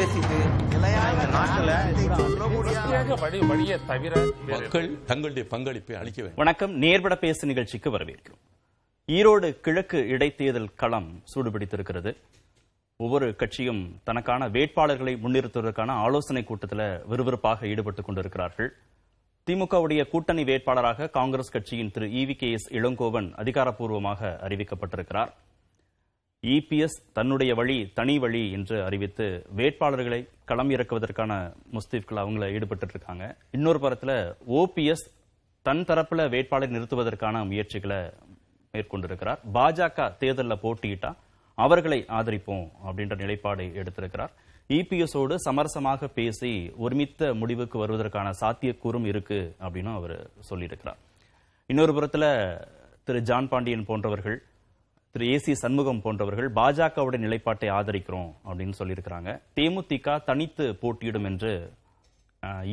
பேசிட்டு. மக்கள் தங்களுடைய பங்களிப்பை அளிக்க வேண்டும். வணக்கம். நேர்பட பேசு நிகழ்ச்சிக்கு வரவேற்கிறோம் ஈரோடு கிழக்கு இடைத்தேர்தல் களம் சூடுபிடித்திருக்கிறது. ஒவ்வொரு கட்சியும் தனக்கான வேட்பாளர்களை முன்னிறுத்துவதற்கான ஆலோசனை கூட்டத்தில் விறுவிறுப்பாக ஈடுபட்டுக் கொண்டிருக்கிறார்கள். திமுகவுடைய கூட்டணி வேட்பாளராக காங்கிரஸ் கட்சியின் திரு இவி கே எஸ் இளங்கோவன் அதிகாரப்பூர்வமாக அறிவிக்கப்பட்டிருக்கிறார். இபிஎஸ் தன்னுடைய வழி தனி வழி என்று அறிவித்து வேட்பாளர்களை களம் இறக்குவதற்கான முஸ்தீப்கள் அவங்கள ஈடுபட்டு இருக்காங்க இன்னொரு புறத்துல ஓபிஎஸ் தன் தரப்புல வேட்பாளர் நிறுத்துவதற்கான முயற்சிகளை மேற்கொண்டிருக்கிறார். பாஜக தேர்தலில் போட்டியிட்டா அவர்களை ஆதரிப்போம் அப்படின்ற நிலைப்பாடு எடுத்திருக்கிறார். இபிஎஸோடு சமரசமாக பேசி ஒருமித்த முடிவுக்கு வருவதற்கான சாத்தியக்கூறும் இருக்கு அப்படின்னு அவர் சொல்லியிருக்கிறார். இன்னொரு புறத்துல திரு ஜான் பாண்டியன் போன்றவர்கள் திரு ஏ சி சண்முகம் போன்றவர்கள் பாஜகவுடைய நிலைப்பாட்டை ஆதரிக்கிறோம் அப்படின்னு சொல்லியிருக்கிறாங்க. தேமுதிக தனித்து போட்டியிடும் என்று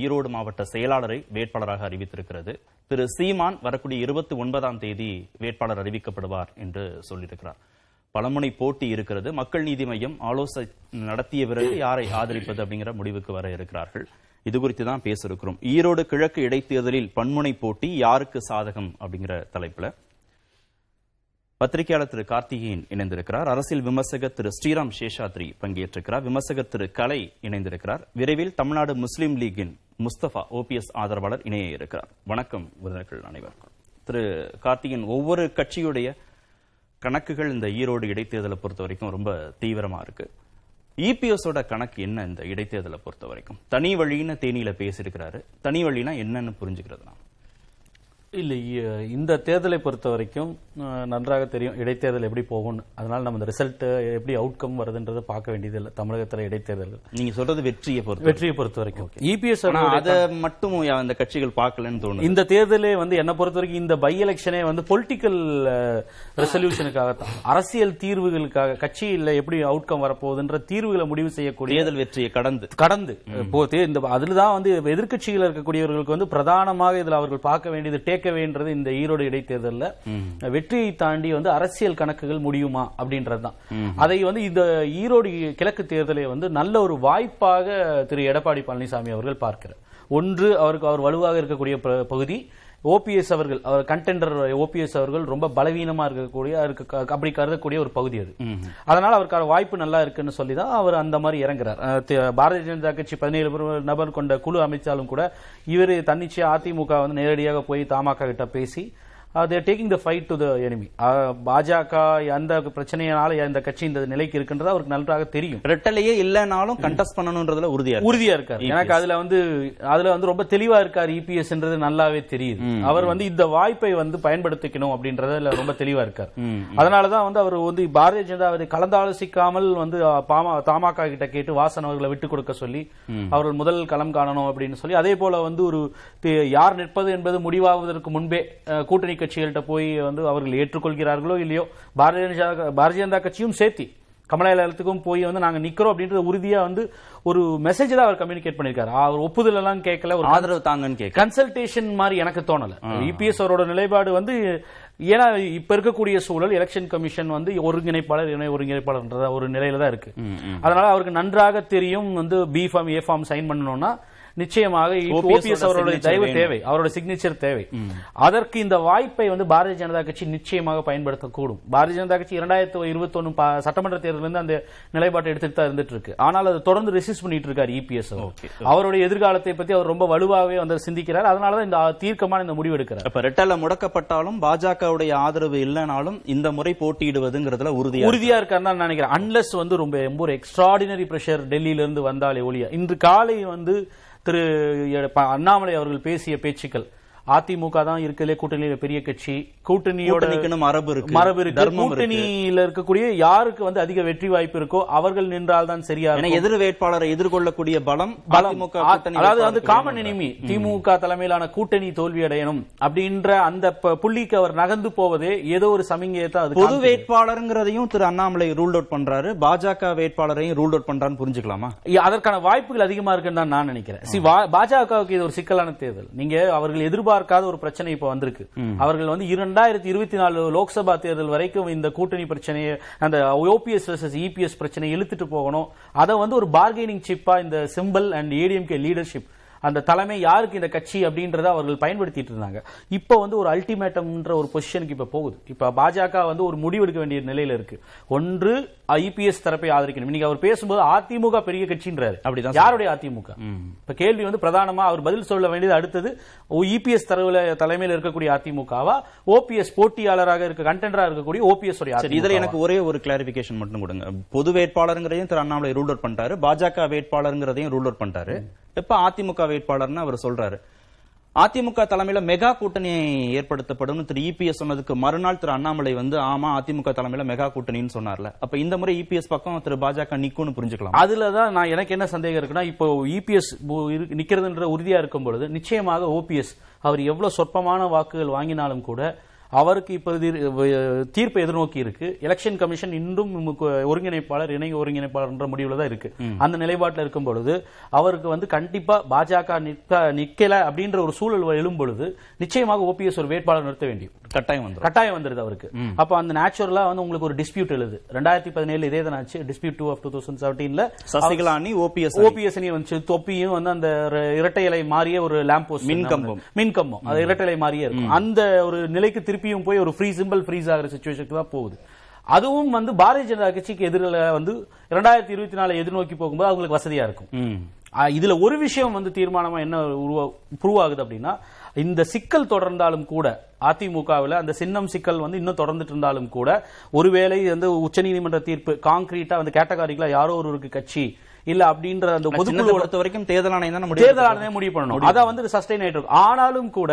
ஈரோடு மாவட்ட செயலாளரை வேட்பாளராக அறிவித்திருக்கிறது. திரு சீமான் வரக்கூடிய இருபத்தி ஒன்பதாம் தேதி வேட்பாளர் அறிவிக்கப்படுவார் என்று சொல்லியிருக்கிறார். பலமுனை போட்டி இருக்கிறது. மக்கள் நீதி மையம் ஆலோசனை நடத்திய பிறகு யாரை ஆதரிப்பது அப்படிங்கிற முடிவுக்கு வர இருக்கிறார்கள். இது குறித்து தான் பேச இருக்கிறோம் ஈரோடு கிழக்கு இடைத்தேர்தலில் பன்முனை போட்டி யாருக்கு சாதகம் அப்படிங்கிற தலைப்புல பத்திரிகையாளர் திரு கார்த்திகேயன் இணைந்திருக்கிறார். அரசியல் விமர்சகர் திரு ஸ்ரீராம் சேஷாத்ரி பங்கேற்றிருக்கிறார். விமர்சகர் திரு கலை இணைந்திருக்கிறார். விரைவில் தமிழ்நாடு முஸ்லீம் லீகின் முஸ்தபா ஓபிஎஸ் ஆதரவாளர் இணைய இருக்கிறார். வணக்கம் விருந்தினர்கள் அனைவருக்கும். திரு கார்த்திகேயன் ஒவ்வொரு கட்சியுடைய கணக்குகள் இந்த ஈரோடு இடைத்தேர்தலை பொறுத்த வரைக்கும் ரொம்ப தீவிரமா இருக்கு. இபிஎஸோட கணக்கு என்ன இந்த இடைத்தேர்தலை பொறுத்த வரைக்கும்? தனி வழின்னு தேனியில பேசியிருக்கிறாரு. தனி வழினா என்னன்னு புரிஞ்சுக்கிறது நான் இல்லை இந்த தேர்தலை பொறுத்த வரைக்கும் நன்றாக தெரியும் இடைத்தேர்தல் எப்படி போகும்னு. அதனால நம்ம இந்த ரிசல்ட் எப்படி அவுட்கம் வருதுன்றதை பார்க்க வேண்டியது இல்லை தமிழகத்தில் இடைத்தேர்தல்கள். நீங்க சொல்றது வெற்றியை பொறுத்து வெற்றியை பொறுத்த வரைக்கும் இபிஎஸ் ஆனா அத மட்டும் அந்த கட்சிகள் பார்க்கலன்னு தோணுது. இந்த தேர்தலே வந்து என்ன பொறுத்த வரைக்கும் இந்த பை எலெக்ஷனே வந்து பொலிட்டிக்கல் ரெசல்யூஷனுக்காகத்தான் அரசியல் தீர்வுகளுக்காக கட்சியில் எப்படி அவுட்கம் வரப்போகுதுன்ற தீர்வுகளை முடிவு செய்யக்கூடிய தேர்தல் வெற்றியை கடந்து. கடந்து. இப்போ தே- இந்த அதுல தான் வந்து எதிர்க்கட்சிகள் இருக்கக்கூடியவர்களுக்கு வந்து பிரதானமாக இதுல அவர்கள் பார்க்க வேண்டியது டேக் வேண்டியது இந்த ஈரோடு இடைத்தேர்தலில். வெற்றியை தாண்டி வந்து அரசியல் கணக்குகள் முடியுமா அப்படின்றது தான். அதை வந்து இந்த ஈரோடு கிழக்கு தேர்தலை வந்து நல்ல ஒரு வாய்ப்பாக திரு எடப்பாடி பழனிசாமி அவர்கள் பார்க்கிறார். ஒன்று அவருக்கு அவர் வலுவாக இருக்கக்கூடிய பகுதி ஓபிஎஸ் அவர்கள் அவர் கண்டெண்டர் ஓபிஎஸ் அவர்கள் ரொம்ப பலவீனமா இருக்கக்கூடிய அப்படி கருதக்கூடிய ஒரு பகுதி அது. அதனால அவருக்கான வாய்ப்பு நல்லா இருக்குன்னு சொல்லி தான் அவர் அந்த மாதிரி இறங்குறார். பாரதிய ஜனதா கட்சி பதினேழு பேர் நபர் கொண்ட குழு அமைச்சாலும் கூட இவர் தன்னிச்சையா அதிமுக வந்து நேரடியாக போய் தமாக கிட்ட பேசி they're taking the fight to the enemy பாஜக அந்த பிரச்சனையினால இந்த கட்சி இந்த நிலைக்கு இருக்கின்றது அவருக்கு நன்றாக தெரியும். ரெட்டலையே இல்லைனாலும் கண்டஸ்ட் பண்ணணும்ன்றதுல உறுதியா. உறுதியா இருக்காரு. எனக்கு அதுல வந்து அதுல வந்து ரொம்ப தெளிவா இருக்காரு இபிஎஸ்ன்றது நல்லாவே தெரியுது. அவர் வந்து இந்த வாய்ப்பை வந்து பயன்படுத்திக்கணும் அப்படின்றதுல ரொம்ப தெளிவா இருக்காரு. அதனாலதான் வந்து அவர் வந்து பாரதிய ஜனதா அதை கலந்தாலோசிக்காமல் வந்து பாமா தமாக கிட்ட கேட்டு வாசன் அவர்களை விட்டு கொடுக்க சொல்லி அவர்கள் முதல் களம் காணணும் அப்படின்னு சொல்லி அதே போல வந்து ஒரு யார் நிற்பது என்பது முடிவாவதற்கு முன்பே கூட்டணி கட்சிகள்கிட்ட போய் வந்து அவர்கள் ஏற்றுக்கொள்கிறார்களோ இல்லையோ பாரதிய ஜனதா பாரதிய ஜனதா கட்சியும் சேர்த்தி கமலாலயத்துக்கும் போய் வந்து நாங்க நிக்கிறோம் அப்படின்ற உறுதியா வந்து ஒரு மெசேஜ் தான் அவர் கம்யூனிகேட் பண்ணிருக்காரு அவர் ஒப்புதல் எல்லாம் கேட்கல ஒரு ஆதரவு தாங்கன்னு கேட்க கன்சல்டேஷன் மாதிரி எனக்கு தோணல. இபிஎஸ் அவரோட நிலைப்பாடு வந்து ஏன்னா இப்ப இருக்கக்கூடிய சூழல் எலெக்ஷன் கமிஷன் வந்து ஒருங்கிணைப்பாளர் இணை ஒருங்கிணைப்பாளர்ன்ற ஒரு நிலையில தான் இருக்கு. அதனால அவருக்கு நன்றாக தெரியும் வந்து B form A form sign பண்ணணும்னா நிச்சயமாக ஓபிஎஸ் ஓட அவரோட signature தயவு. தேவை அவரோட சிக்னேச்சர் தேவை. அதற்கு இந்த வாய்ப்பை வந்து பாரதிய ஜனதா கட்சி நிச்சயமாக பயன்படுத்தக்கூடும். பாரதிய ஜனதா கட்சி இரண்டாயிரத்தி இருபத்தொன்னு சட்டமன்ற தேர்தலில் இருந்து அந்த நிலைப்பாட்டை எடுத்துட்டு தான் இருந்துட்டு இருக்கு ஆனால் அது தொடர்ந்து ரெசிஸ்ட் பண்ணிட்டு இருக்காரு இபிஎஸ் அவருடைய எதிர்காலத்தை பத்தி அவர் ரொம்ப வலுவாகவே வந்து சிந்திக்கிறார். அதனாலதான் இந்த தீர்க்கமான இந்த முடிவு எடுக்கிறார். அப்ப ரெட்டலை முடக்கப்பட்டாலும் பாஜகவுடைய ஆதரவு இல்லைனாலும் இந்த முறை போட்டியிடுவதுங்கிறதுல உறுதியா உறுதியா இருக்காருன்னு நான் நினைக்கிறேன். அன்லஸ் வந்து ரொம்ப ரொம்ப ஒரு எக்ஸ்ட்ராடினரி பிரஷர் டெல்லியில இருந்து வந்தாலே ஒழிய. இன்று காலை வந்து திரு அண்ணாமலை அவர்கள் பேசிய பேச்சுக்கள். அதிமுக தான் இருக்கிறதுலே கூட்டணியில பெரிய கட்சி. கூட்டணியோட மரபு இருக்கு. மரபு இருக்கு. கூட்டணியில இருக்கக்கூடிய யாருக்கு வந்து அதிக வெற்றி வாய்ப்பு இருக்கோ அவர்கள் நின்றால் தான் சரியா. எதிர் வேட்பாளரை எதிர்கொள்ளக்கூடிய பலம். அதிமுக அதாவது வந்து காமன். எனிமி திமுக தலைமையிலான கூட்டணி தோல்வி அடையணும் அப்படின்ற அந்த புள்ளிக்கு அவர் நகர்ந்து போவதே ஏதோ ஒரு சமிங்கையை தான் அது பொது. வேட்பாளருங்கிறதையும் திரு அண்ணாமலை ரூல் அவுட் பண்றாரு. பாஜக வேட்பாளரையும் ரூல் அவுட் பண்றான்னு புரிஞ்சுக்கலாமா? அதற்கான வாய்ப்புகள் அதிகமா இருக்குன்னு தான் நான் நினைக்கிறேன். பாஜகவுக்கு இது ஒரு சிக்கலான தேர்தல். நீங்க அவர்கள் எதிர்பார்க்காத ஒரு பிரச்சனை இப்ப வந்திருக்கு. அவர்கள் வந்து இரண்டு ரெண்டாயிரத்தி இருபத்தி நாலு லோக்சபா தேர்தல் வரைக்கும் இந்த கூட்டணி பிரச்சனையை அந்த ஓபிஎஸ் வர்சஸ் இபிஎஸ் பிரச்சனையை இழுத்துட்டு போகணும். அதை வந்து ஒரு பார்கெனிங் சிப்பா இந்த சிம்பிள் அண்ட் ஏடிஎம்கே லீடர்ஷிப் அந்த தலைமை யாருக்கு இந்த கட்சி அப்படின்றத அவர்கள் பயன்படுத்திட்டு இருந்தாங்க. இப்போ வந்து ஒரு அல்டிமேட்டம்ன்ற ஒரு பொசிஷனுக்கு இப்ப போகுது. இப்ப பாஜக வந்து ஒரு முடிவெடுக்க வேண்டிய நிலையில இருக்கு. ஒன்று ஐபிஎஸ் தரப்பை ஆதரிக்கணும். இன்னைக்கு அவர் பேசும்போது அதிமுக பெரிய கட்சின்றாரு. அப்படிதான் யாருடைய அதிமுக? இப்ப கேள்வி வந்து பிரதானமா அவர் பதில் சொல்ல வேண்டியது அடுத்தது இபிஎஸ் தரவுல தலைமையில் இருக்கக்கூடிய அதிமுகவா? ஓபிஎஸ் போட்டியாளராக இருக்க கண்டென்டரா இருக்கக்கூடிய ஓபிஎஸ் இதுல? எனக்கு ஒரே ஒரு கிளாரிபிகேஷன் மட்டும் கொடுங்க. பொது வேட்பாளருங்கிறதையும் திரு அண்ணாமலை ரூல் அவுட் பண்ணிட்டாரு. பாஜக வேட்பாளருங்கிறதையும் ரூல் அவுட் பண்ணிட்டாரு. இப்ப அதிமுக வேட்பாளர்னு அவர் சொல்றாரு. அதிமுக தலைமையில மெகா கூட்டணி ஏற்படுத்தப்படும் திரு இபிஎஸ் சொன்னதுக்கு மறுநாள் திரு அண்ணாமலை வந்து ஆமா அதிமுக தலைமையில மெகா கூட்டணின்னு சொன்னார்ல. அப்ப இந்த முறை இபிஎஸ் பக்கம் திரு பாஜக நிக்கும்னு புரிஞ்சுக்கலாம். அதுலதான் நான் எனக்கு என்ன சந்தேகம் இருக்குன்னா இப்போ இபிஎஸ் நிக்கிறதுன்ற உறுதியா இருக்கும் பொழுது நிச்சயமாக ஓபிஎஸ் அவர் எவ்வளவு சொற்பமான வாக்குகள் வாங்கினாலும் கூட அவருக்கு இப்போ தீர்ப்பை எதிர்நோக்கி இருக்கு. எலெக்ஷன் கமிஷன் முக்கு- ஒருங்கிணைப்பாளர் இணை ஒருங்கிணைப்பாளர் என்ற முடிவுல தான் இருக்கு. அந்த நிலைப்பாட்டில் இருக்கும் பொழுது அவருக்கு வந்து கண்டிப்பா பாஜக நிற்க நிக்கல அப்படின்ற ஒரு சூழல் எழும் பொழுது நிச்சயமாக ஓபிஎஸ் ஒரு வேட்பாளர் நிறுத்த வேண்டியும் கட்டாயம் வந்துரும். கட்டாயம் வந்துருது அவருக்கு. அப்ப அந்த நேச்சுரலா வந்து உங்களுக்கு ஒரு டிஸ்பியூட் எழுது. ரெண்டாயிரத்தி பதினேழு இதே தான் ஆச்சு. Dispute two of two thousand செவன்டீன்ல Sasikala அணி. ஓபிஎஸ் ஓபிஎஸ் வந்துச்சு தொப்பியும் வந்து அந்த இரட்டை இலை மாறிய ஒரு லேம்ப் போஸ்ட் மின்கம்பம். மின்கம்பம் அது இரட்டை இலை மாறியே இருக்கும். அந்த ஒரு நிலைக்கு திருப்பியும் போய் ஒரு ஃப்ரீ சிம்பிள் ஃப்ரீஸ் ஆகிற சுச்சுவேஷனுக்கு தான் போகுது. அதுவும் வந்து பாரதிய ஜனதா கட்சிக்கு எதிரில் வந்து இரண்டாயிரத்தி இருபத்தி நாலு எதிர்நோக்கி போகும்போது அவங்களுக்கு வசதியா இருக்கும். இதுல ஒரு விஷயம் வந்து தீர்மானமா என்ன உருவா- ப்ரூவ் ஆகுது அப்படின்னா இந்த சிக்கல் தொடர்ந்தாலும் கூட அதிமுகவில் அந்த சின்னம் சிக்கல் வந்து இன்னும் தொடர்ந்துட்டு இருந்தாலும் கூட ஒருவேளை வந்து உச்சநீதிமன்ற தீர்ப்பு காங்கிரீட்டா வந்து கேட்டகாரிகளா யாரோ ஒருவருக்கு கட்சி இல்ல அப்படின்ற அந்த பொதுக்குழு பொறுத்த வரைக்கும் தேர்தல் ஆணையம் தான் தேர்தல் ஆணையம் முடிவு பண்ணணும். அதான் வந்து சஸ்டைன் ஆயிட்டு இருக்கும் ஆனாலும் கூட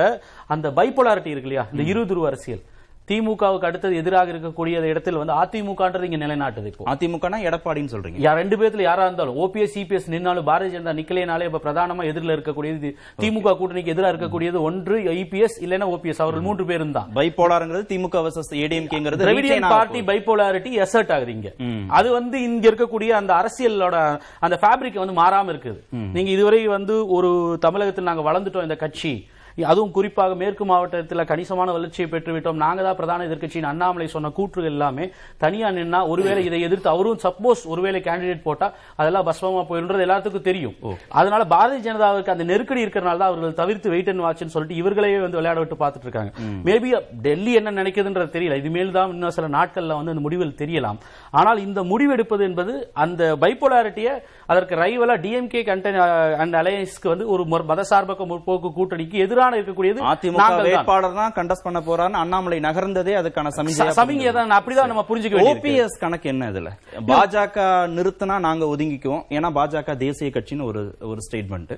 அந்த பைப்போலாரிட்டி இருக்கு இல்லையா? இந்த இருதுருவ அரசியல். திமுகவுக்கு அடுத்தது எதிராக இருக்கக்கூடிய இடத்தில் வந்து அதிமுகன்றது இங்க நிலைநாட்டுது இப்போ. அதிமுகனா எடப்பாடின்னு சொல்றீங்க? ரெண்டு பேர்த்துல யாரா இருந்தாலும் ஓபிஎஸ் சிபிஎஸ் நின்னாலும் பாரதிய ஜனதா நிக்கலைனாலே இப்ப பிரதானமா எதிரில் இருக்கக்கூடியது திமுக கூட்டணிக்கு எதிராக இருக்கக்கூடியது ஒன்று ஐபிஎஸ் இல்லைன்னா ஓபிஎஸ். அவர்கள் மூன்று பேரும் தான். பைபோலாருங்கிறது திமுக வர்சஸ் ஏடிஎம்கேங்கிறது திராவிடியன் பார்ட்டி பைபோலாரிட்டி எசர்ட் ஆகுது இங்க. அது வந்து இங்க இருக்கக்கூடிய அந்த அரசியலோட அந்த ஃபேப்ரிக் வந்து மாறாம இருக்குது. நீங்க இதுவரை வந்து ஒரு தமிழகத்தில் நாங்க வளர்ந்துட்டோம் இந்த கட்சி. அதுவும் குறிப்பாக மேற்கு மாவட்டத்தில் கணிசமான வளர்ச்சியை பெற்றுவிட்டோம். நாங்க தான் பிரதான எதிர்க்கட்சியின் அண்ணாமலை சொன்ன கூற்றுகள் எல்லாமே தனியா நின்னா ஒருவேளை இதை எதிர்த்து அவரும் சப்போஸ் ஒருவேளை கேண்டிடேட் போட்டா அதெல்லாம் பஸ்வமா போயிடுறது எல்லாத்துக்கும் தெரியும். அதனால பாரதிய ஜனதாவுக்கு அந்த நெருக்கடி இருக்கிறனால தான் அவர்கள் தவிர்த்து வெயிட் அண்ட் வாட்ச்னு சொல்லிட்டு இவர்களையே வந்து விளையாட விட்டு பார்த்துட்டு இருக்காங்க. மேபி டெல்லி என்ன நினைக்குதுன்றது தெரியல. இது மேல் தான் இன்னும் சில நாட்கள்ல வந்து அந்த முடிவில் தெரியலாம். ஆனால் இந்த முடிவெடுப்பது என்பது அந்த பைப்போலாரிட்டியை அதற்கு ரைவலா டிஎம்கே அண்ட் அலையன்ஸ்க்கு வந்து ஒரு மொ- மதசார்பக முற்போக்கு கூட்டணிக்கு எதிரான இருக்கக்கூடியது அதிமுக. வேட்பாளர் தான் கண்டஸ்ட் பண்ண போறாருன்னு அண்ணாமலை நகர்ந்ததே அதுக்கான சமிஞ்சை ச- சமிங்கை தான் அப்படிதான் நம்ம புரிஞ்சுக்க ஓபிஎஸ் கணக்கு என்ன இதுல? பாஜக நிறுத்தினா நாங்க ஒதுங்கிக்குவோம். ஏன்னா பாஜக தேசிய கட்சின்னு ஒரு ஒரு ஸ்டேட்மெண்ட்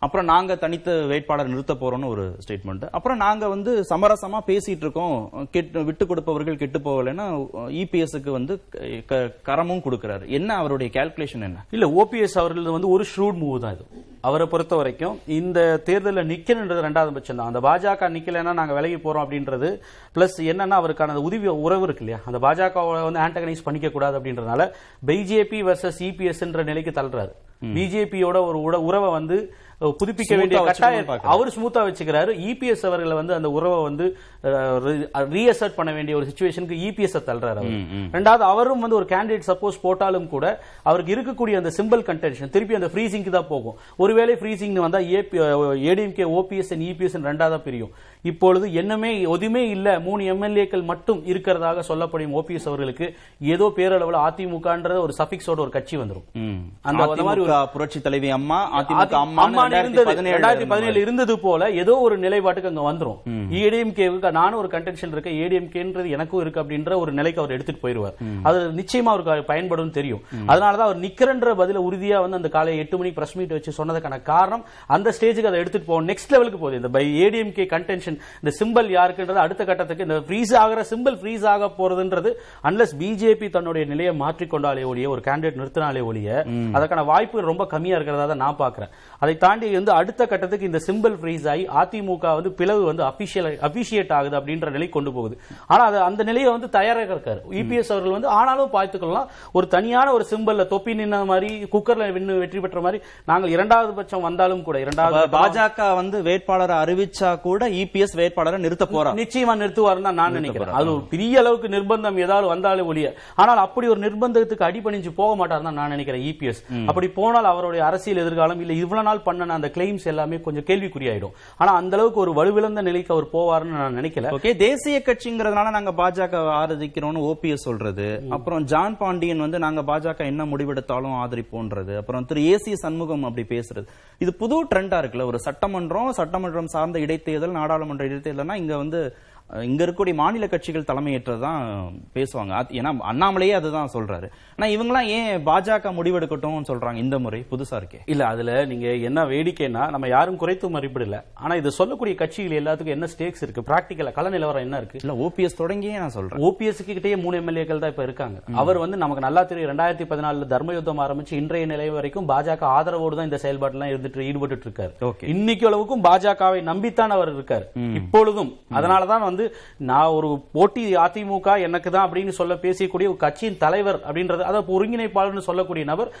அப்புறம் நாங்க தனித்த வேட்பாளர் நிறுத்த போறோம்னு ஒரு ஸ்டேட்மெண்ட் அப்புறம் நாங்க வந்து சமரசமா பேசிட்டு இருக்கோம். கெட்டு விட்டு கொடுப்பவர்கள் கெட்டு போகலைன்னா இபிஎஸ்க்கு வந்து க- கரமும் கொடுக்கிறாரு. என்ன அவருடைய கால்குலேஷன் என்ன? இல்ல ஓபிஎஸ் அவர்கள் வந்து ஒரு ஷ்ரூட் மூவ் தான் இது. அவரை பொறுத்த வரைக்கும் இந்த தேர்தலில் நிக்கணுன்றது ரெண்டாவது பட்சம் தான் அந்த பாஜக நிக்கலைன்னா நாங்க விலகி போறோம் அப்படின்றது பிளஸ் என்னன்னா அவருக்கான உதவி உறவு இருக்கு இல்லையா? அந்த பாஜக வந்து ஆண்டகனைஸ் பண்ணிக்க கூடாது அப்படின்றதுனால பிஜேபி வர்சஸ் இபிஎஸ் நிலைக்கு தள்ளுறாரு. பிஜேபியோட ஒரு உறவை வந்து புதுப்பிக்க வேண்டிய கட்டாயம். அவர் ஸ்மூத்தா வச்சுக்கிறாரு இபிஎஸ் அவர்களை வந்து அந்த உறவை வந்து ரீஅசர்ட் பண்ண வேண்டிய ஒரு சுச்சுவேஷனுக்கு இபிஎஸ் தள்ளுறாரு அவர். ரெண்டாவது அவரும் வந்து ஒரு கேண்டிடேட் சப்போஸ் போட்டாலும் கூட அவருக்கு இருக்கக்கூடிய அந்த சிம்பிள் கன்டென்ஷன் திருப்பி அந்த ஃப்ரீசிங்க்கு தான் போகும் ஒருவேளை ஃப்ரீசிங் வந்தா ஏடிஎம்கே ஓபிஎஸ் ரெண்டாவது பிரியும் பிரியும் இப்பொழுது என்னமே எதுவுமே இல்ல. மூணு எம்எல்ஏக்கள் மட்டும் இருக்கிறதாக சொல்லப்படும் ஓபிஎஸ் அவர்களுக்கு ஏதோ பேரளவுல அதிமுகன்ற ஒரு சஃபிக்ஸோட ஒரு கட்சி வந்துரும். அந்த மாதிரி ஒரு புரட்சி தலைவி அம்மா அதிமுக அம்மா இருந்தது. பதினேழு இருந்தது போல ஏதோ ஒரு நிலைப்பாட்டுக்கு அங்க வந்துரும். ஏடிஎம்கேவுக்கு நானும் ஒரு கண்டென்ஷன் இருக்கு ஏடிஎம்கேன்றது எனக்கும் இருக்கு அப்படின்ற ஒரு நிலைக்கு அவர் எடுத்துட்டு போயிருவார். அது நிச்சயமா அவருக்கு பயன்படும் தெரியும். அதனாலதான் அவர் நிக்கிறன்ற பதில உறுதியா வந்து அந்த காலை எட்டு மணிக்கு பிரஸ் மீட் வச்சு சொன்னதுக்கான காரணம் அந்த ஸ்டேஜுக்கு அதை எடுத்துட்டு போகும் நெக்ஸ்ட் லெவலுக்கு போகுது. இந்த பை ஏடிஎம்கே கண்டென்ஷன் இந்த சிம்பிள் யாருக்குன்றது அடுத்த கட்டத்துக்கு இந்த ஃப்ரீஸ் ஆகிற சிம்பிள் ஃப்ரீஸ் ஆக போறதுன்றது அன்லஸ் பிஜேபி தன்னுடைய நிலையை மாற்றிக்கொண்டாலே ஒழிய ஒரு கேண்டிடேட் நிறுத்தினாலே ஒழிய அதற்கான வாய்ப்புகள் ரொம்ப கம்மியா இருக்கிறதா தான் நான் பாக்குறேன் அதை தாண்டி வந்து அடுத்த கட்டத்துக்கு இந்த சிம்பிள் ஃப்ரீஸ் ஆகி அதிமுக வந்து பிளவு வந்து அபிஷியல் அபிஷியேட் ஆகுது அப்படின்ற நிலை கொண்டு போகுது. ஆனா அது அந்த நிலையை வந்து தயாராக இருக்காரு. இபிஎஸ் அவர்கள் வந்து ஆனாலும் பார்த்துக்கலாம் ஒரு தனியான ஒரு சிம்பிள்ல தொப்பி நின்ன மாதிரி குக்கர்ல வின்னு வெற்றி பெற்ற மாதிரி நாங்கள் இரண்டாவது பட்சம் வந்தாலும் கூட இரண்டாவது பாஜக வந்து வேட்பாளரை அறிவிச்சா கூட இபிஎஸ் வேட்பாளரை நிறுத்த போறா. நிச்சயமா நிறுத்துவாருன்னு தான் நான் நினைக்கிறேன். அது ஒரு பெரிய அளவுக்கு நிர்பந்தம் ஏதாவது வந்தாலே ஒழிய. ஆனால் அப்படி ஒரு நிர்பந்தத்துக்கு அடிபணிஞ்சு போக மாட்டார் தான் நான் நினைக்கிறேன் இபிஎஸ் அப்படி போனால் அவருடைய அரசியல் எதிர்காலம் இல்ல இவ்வளவு நாள் பண்ணன அந்த கிளைம்ஸ் எல்லாமே கொஞ்சம் கேள்விக்குறியாயிடும். ஆனா அந்த அளவுக்கு ஒரு வலுவிழந்த நிலைக்கு அவர் போவாருன்னு நான் நினைக்கல. ஓகே தேசிய கட்சிங்கிறதுனால நாங்க பாஜக ஆதரிக்கிறோம்னு ஓபிஎஸ் சொல்றது. அப்புறம் ஜான் பாண்டியன் வந்து நாங்க பாஜக என்ன முடிவெடுத்தாலும் ஆதரிப்போன்றது. அப்புறம் திரு ஏசி சண்முகம் அப்படி பேசுறது. இது புது ட்ரெண்டா இருக்குல்ல ஒரு சட்டமன்றம் சட்டமன்றம் சார்ந்த இடைத்தேர்தல் நாடாளுமன்ற நாடாளுமன்ற இல்லைன்னா இங்கே வந்து இங்க இருக்கக்கூடிய மாநில கட்சிகள் தலைமையேற்றதான் பேசுவாங்க. அது- ஏன்னா அண்ணாமலையே அதுதான் சொல்றாரு. ஆனா இவங்கலாம் ஏன் பாஜக முடிவெடுக்கட்டும் சொல்றாங்க இந்த முறை? புதுசா இருக்கே. இல்ல அதுல நீங்க என்ன வேடிக்கைன்னா நம்ம யாரும் குறைத்து மதிப்பிடல. ஆனா இது சொல்லக்கூடிய கட்சிகள் எல்லாத்துக்கும் என்ன ஸ்டேக்ஸ் இருக்கு? பிராக்டிக்கலா கள நிலவரம் என்ன இருக்கு? இல்ல ஓபிஎஸ் தொடங்கியே நான் சொல்றேன். ஓபிஎஸ் கிட்டே மூணு எம்எல்ஏக்கள் தான் இப்ப இருக்காங்க. அவர் வந்து நமக்கு நல்லா தெரியும் ரெண்டாயிரத்தி பதினாலுல தர்ம யுத்தம் ஆரம்பிச்சு இன்றைய நிலை வரைக்கும் பாஜக ஆதரவோடு தான் இந்த செயல்பாட்டுல இருந்துட்டு ஈடுபட்டு இருக்காரு. இன்னைக்கு அளவுக்கும் பாஜகவை நம்பித்தான் அவர் இருக்காரு. இப்பொழுதும் அதனாலதான் வந்து நான் ஒரு போட்டி அதிமுக எனக்கு தான் அப்படின்னு சொல்ல பேசக்கூடிய ஒரு கட்சியின் தலைவர் அப்படின்றது அதாவது ஒருங்கிணைப்பாளர்னு சொல்லக்கூடிய நபர்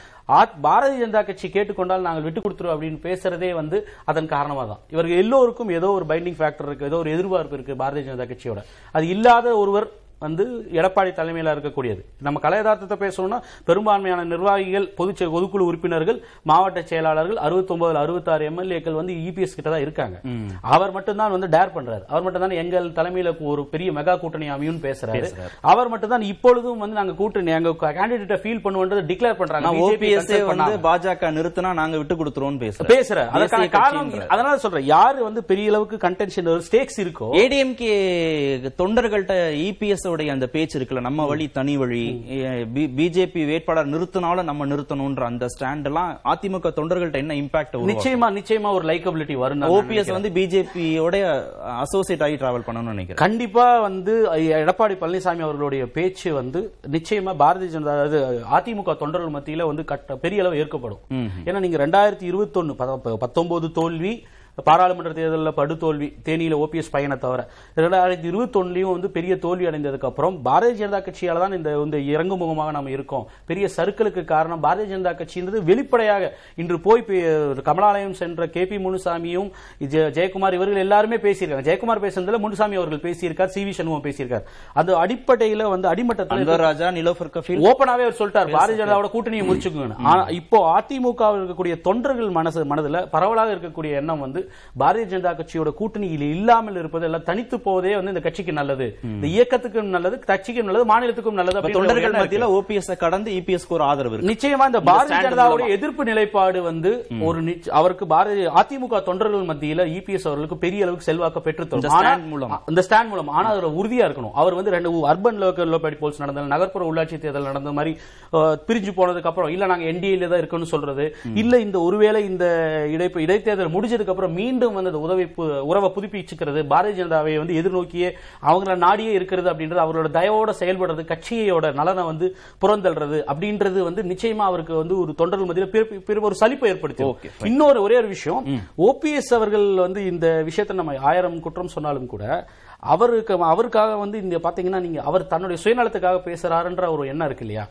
பாரதிய ஜனதா கட்சி கேட்டுக்கொண்டால் நாங்கள் விட்டு கொடுத்துருவோம் அப்படின்னு பேசுறதே வந்து அதன் காரணமாக தான் இவர்கள் எல்லோருக்கும் ஏதோ ஒரு பைண்டிங் ஃபேக்டர் இருக்கு ஏதோ ஒரு எதிர்பார்ப்பு இருக்கு பாரதிய ஜனதா கட்சியோட. அது இல்லாத ஒருவர் வந்து எடப்பாடி தலைமையில இருக்கக்கூடியது. நம்ம கலை யதார்த்தத்தை பேசணும்னா பெரும்பான்மையான நிர்வாகிகள் பொதுச் பொதுக்குழு உறுப்பினர்கள் மாவட்ட செயலாளர்கள் 69 அறுபத்தாறு எம்எல்ஏக்கள் வந்து இபிஎஸ் கிட்ட தான் இருக்காங்க. அவர் மட்டும்தான் வந்து டேர் பண்றாரு. அவர் மட்டும் தான் எங்கள் தலைமையில ஒரு பெரிய மெகா கூட்டணி அமையும் பேசுறாரு. அவர் மட்டும் தான் இப்பொழுதும் வந்து நாங்க கூட்டணி எங்க கேண்டிடேட்டை ஃபீல் பண்ணுவோன்றது டிக்ளேர் பண்றாங்க. பாஜக நிறுத்தினா நாங்க விட்டு கொடுத்துருவோம் பேசுறேன். பேசுற அதற்கான தேசிய காரணம். அதனால சொல்றேன். யாரு வந்து பெரிய அளவுக்கு கண்டென்ஷன் ஸ்டேக்ஸ் இருக்கோ ஏடிஎம்கே தொண்டர்கள்ட்ட இபிஎஸ் உடைய அந்த பேச்சு இருக்குல்ல நம்ம வழி தனி வழி பிஜேபி வேட்பாளர் நிறுத்தினாலும் நம்ம நிறுத்தணும்ன்ற அந்த ஸ்டாண்ட் எல்லாம் அதிமுக தொண்டர்கள்ட்ட என்ன இம்பாக்ட் நிச்சயமா நிச்சயமா ஒரு லைக்கபிலிட்டி வரும் ஓபிஎஸ் வந்து பிஜேபியோட அசோசியேட் ஆகி டிராவல் பண்ணணும்னு நினைக்கிறேன். கண்டிப்பா வந்து எடப்பாடி பழனிசாமி அவர்களுடைய பேச்சு வந்து நிச்சயமா பாரதிய ஜனதா அதாவது அதிமுக தொண்டர்கள் மத்தியில வந்து கட்ட பெரிய அளவு ஏற்கப்படும். ஏன்னா நீங்க ரெண்டாயிரத்தி இருபத்தொன்னு பத்தொன்பது தோல்வி பாராளுமன்ற தேர்தலில் படுதோல்வி தேனியில ஓபிஎஸ் பயனை தவிர ரெண்டாயிரத்தி இருபத்தொன்னுலயும் வந்து பெரிய தோல்வி அடைந்ததுக்கு அப்புறம் பாரதிய ஜனதா கட்சியால தான் இந்த இந்த இறங்கு முகமாக நம்ம இருக்கோம். பெரிய சர்க்கிளுக்கு காரணம் பாரதிய ஜனதா கட்சின்றது வெளிப்படையாக இன்று போய் கமலாலயம் சென்ற கே பி முனுசாமியும் ஜெயக்குமார் இவர்கள் எல்லாருமே பேசியிருக்காங்க. ஜெயக்குமார் பேசுனதுல முனுசாமி அவர்கள் பேசியிருக்கார் சி வி சண்முகம் பேசியிருக்கார். அந்த அடிப்படையில வந்து அடிமட்டத்தில் ராஜா நிலோஃபர் கஃபீல் ஓபனாவே அவர் சொல்லிட்டார். பாரதிய ஜனதாவோட கூட்டணியை முடிச்சுக்கோங்க இப்போ அதிமுக இருக்கக்கூடிய தொண்டர்கள் மனசு மனதுல பரவலாக இருக்கக்கூடிய எண்ணம் வந்து பாரதிய ஜனதா கட்சியோட கூட்டணியில் இல்லாமல் இருப்பது எல்லாம் தனித்து போவதே வந்து இந்த கட்சிக்கு நல்லது. இந்த இயக்கத்துக்கும் நல்லது கட்சிக்கும் நல்லது மாநிலத்துக்கும் நல்லது தொண்டர்கள் மத்தியில ஓபிஎஸ் கடந்து இபிஎஸ் ஒரு ஆதரவு நிச்சயமா இந்த பாரதிய ஜனதாவுடைய. எதிர்ப்பு நிலைப்பாடு வந்து ஒரு அவருக்கு பாரதிய அதிமுக தொண்டர்கள் மத்தியில இபிஎஸ் அவர்களுக்கு பெரிய அளவுக்கு செல்வாக்க பெற்று மூலம். இந்த ஸ்டாண்ட் மூலம். ஆனா அதுல உறுதியா இருக்கணும். அவர் வந்து ரெண்டு அர்பன் லோக்கல் லோபடி போல்ஸ் நடந்தது நகர்ப்புற உள்ளாட்சி தேர்தல் நடந்த மாதிரி பிரிஞ்சு போனதுக்கு அப்புறம் இல்ல நாங்க என்டிஏல தான் இருக்கணும்னு சொல்றது. இல்ல இந்த ஒருவேளை இந்த இடை இடைத்தேர்தல் முடிஞ்சதுக்கு அப்புறம் மீண்டும் வந்து அந்த உதவி உறவை புதுப்பிச்சுக்கிறது பாரதிய ஜனதாவை வந்து எதிர்நோக்கியே அவங்கள நாடியே இருக்கிறது அப்படின்றது அவரோட தயவோட செயல்படுறது கட்சியோட நலனை வந்து புறந்தள்ளுறது அப்படின்றது வந்து நிச்சயமா அவருக்கு வந்து ஒரு தொண்டர்கள் மத்தியில பெரு- பெரு- ஒரு சலிப்பை ஏற்படுத்தி இன்னொரு ஒரே ஒரு விஷயம் ஓபிஎஸ் அவர்கள் வந்து இந்த விஷயத்தை நம்ம ஆயிரம் குற்றம் சொன்னாலும் கூட அவருக்கு அவருக்காக வந்து இந்த பாத்தீங்கன்னா நீங்க அவர் தன்னுடைய சுயநலத்துக்காக பேசுறாருன்ற ஒரு எண்ணம் இருக்கு இல்லையா?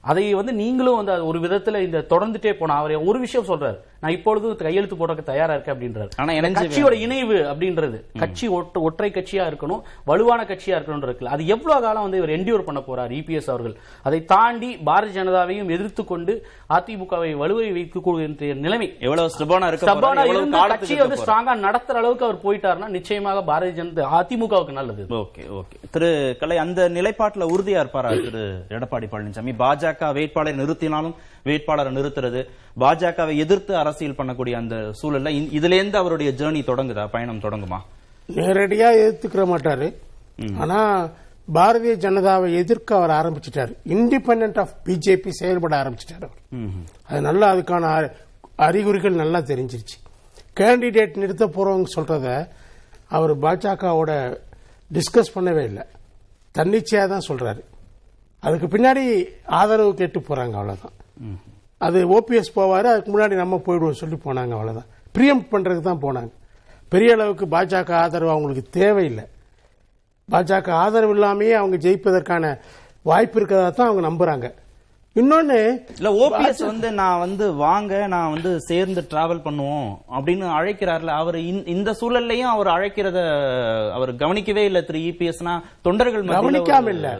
அதை வந்து நீங்களும் வந்து ஒரு விதத்துல இந்த தொடர்ந்துட்டே போனா அவர் ஒரு விஷயம் சொல்றாரு. நான் இப்பொழுது கையெழுத்து போடுறதுக்கு தயாரா இருக்கேன் அப்படின்றாரு. ஆனா கட்சியோட இணைவு அப்படின்றது கட்சி ஒற்ற- கட்சியா இருக்கணும் வலுவான கட்சியா இருக்கணும் இருக்குல்ல. அது எவ்வளவு காலம் வந்து இவர் என்டியூர் பண்ண போறார் இபிஎஸ் அவர்கள். அதை தாண்டி பாரதிய ஜனதாவையும் எதிர்த்து கொண்டு அதிமுகவை வலுவை வைக்கக்கூடிய நிலைமை. எவ்வளவு ஸ்டபானா இருக்க கட்சியை வந்து. ஸ்ட்ராங்கா நடத்துற அளவுக்கு அவர் போயிட்டாருன்னா நிச்சயமாக பாரதிய ஜனதா அதிமுகவுக்கு நல்லது ஓகே ஓகே. திரு கலை அந்த நிலைப்பாட்டுல உறுதியா இருப்பாரா திரு எடப்பாடி பழனிசாமி? பாஜக வேட்பாளரை நிறுத்தினாலும் வேட்பாளரை நிறுத்துறது பாஜகவை எதிர்த்து அரசியல் பண்ணக்கூடிய அந்த சூழல்ல இந்த- இதுல இருந்து அவருடைய ஜேர்னி தொடங்குதா? பயணம் தொடங்குமா? நேரடியா எதிர்த்துக்கிற மாட்டாரு. ஆனா பாரதிய ஜனதாவை எதிர்க்க அவர் ஆரம்பிச்சிட்டாரு. இண்டிபெண்டன்ட் ஆஃப் பிஜேபி செயல்பட ஆரம்பிச்சிட்டாரு அவர். அது நல்லா அதுக்கான அ- அறிகுறிகள் நல்லா தெரிஞ்சிருச்சு. கேண்டிடேட் நிறுத்த போறவங்க சொல்றத அவர் பாஜகவோட டிஸ்கஸ் பண்ணவே இல்லை. தன்னிச்சையா தான் சொல்றாரு. அதுக்கு பின்னாடி ஆதரவு கேட்டு போறாங்க அவ்வளவுதான். அது ஓபிஎஸ் போவாரு அதுக்கு முன்னாடி நம்ம போயிடுவோம் சொல்லி போனாங்க அவ்வளவுதான். பிரியம் பண்றதுக்கு தான் போனாங்க. பெரிய அளவுக்கு பாஜக ஆதரவு அவங்களுக்கு தேவையில்லை. பாஜக ஆதரவு இல்லாமையே அவங்க ஜெயிப்பதற்கான வாய்ப்பு இருக்கிறதா தான் அவங்க நம்புறாங்க. இன்னொன்னு இல்ல ஓபிஎஸ் வந்து நான் வந்து வாங்க நான் வந்து சேர்ந்து டிராவல் பண்ணுவோம் அப்படின்னு அழைக்கிறார்ல அவர் இந்த- சூழல்லையும் அவர் அழைக்கிறத அவர் கவனிக்கவே இல்ல திரு இபிஎஸ்னா தொண்டர்கள் கவனிக்காம இல்ல.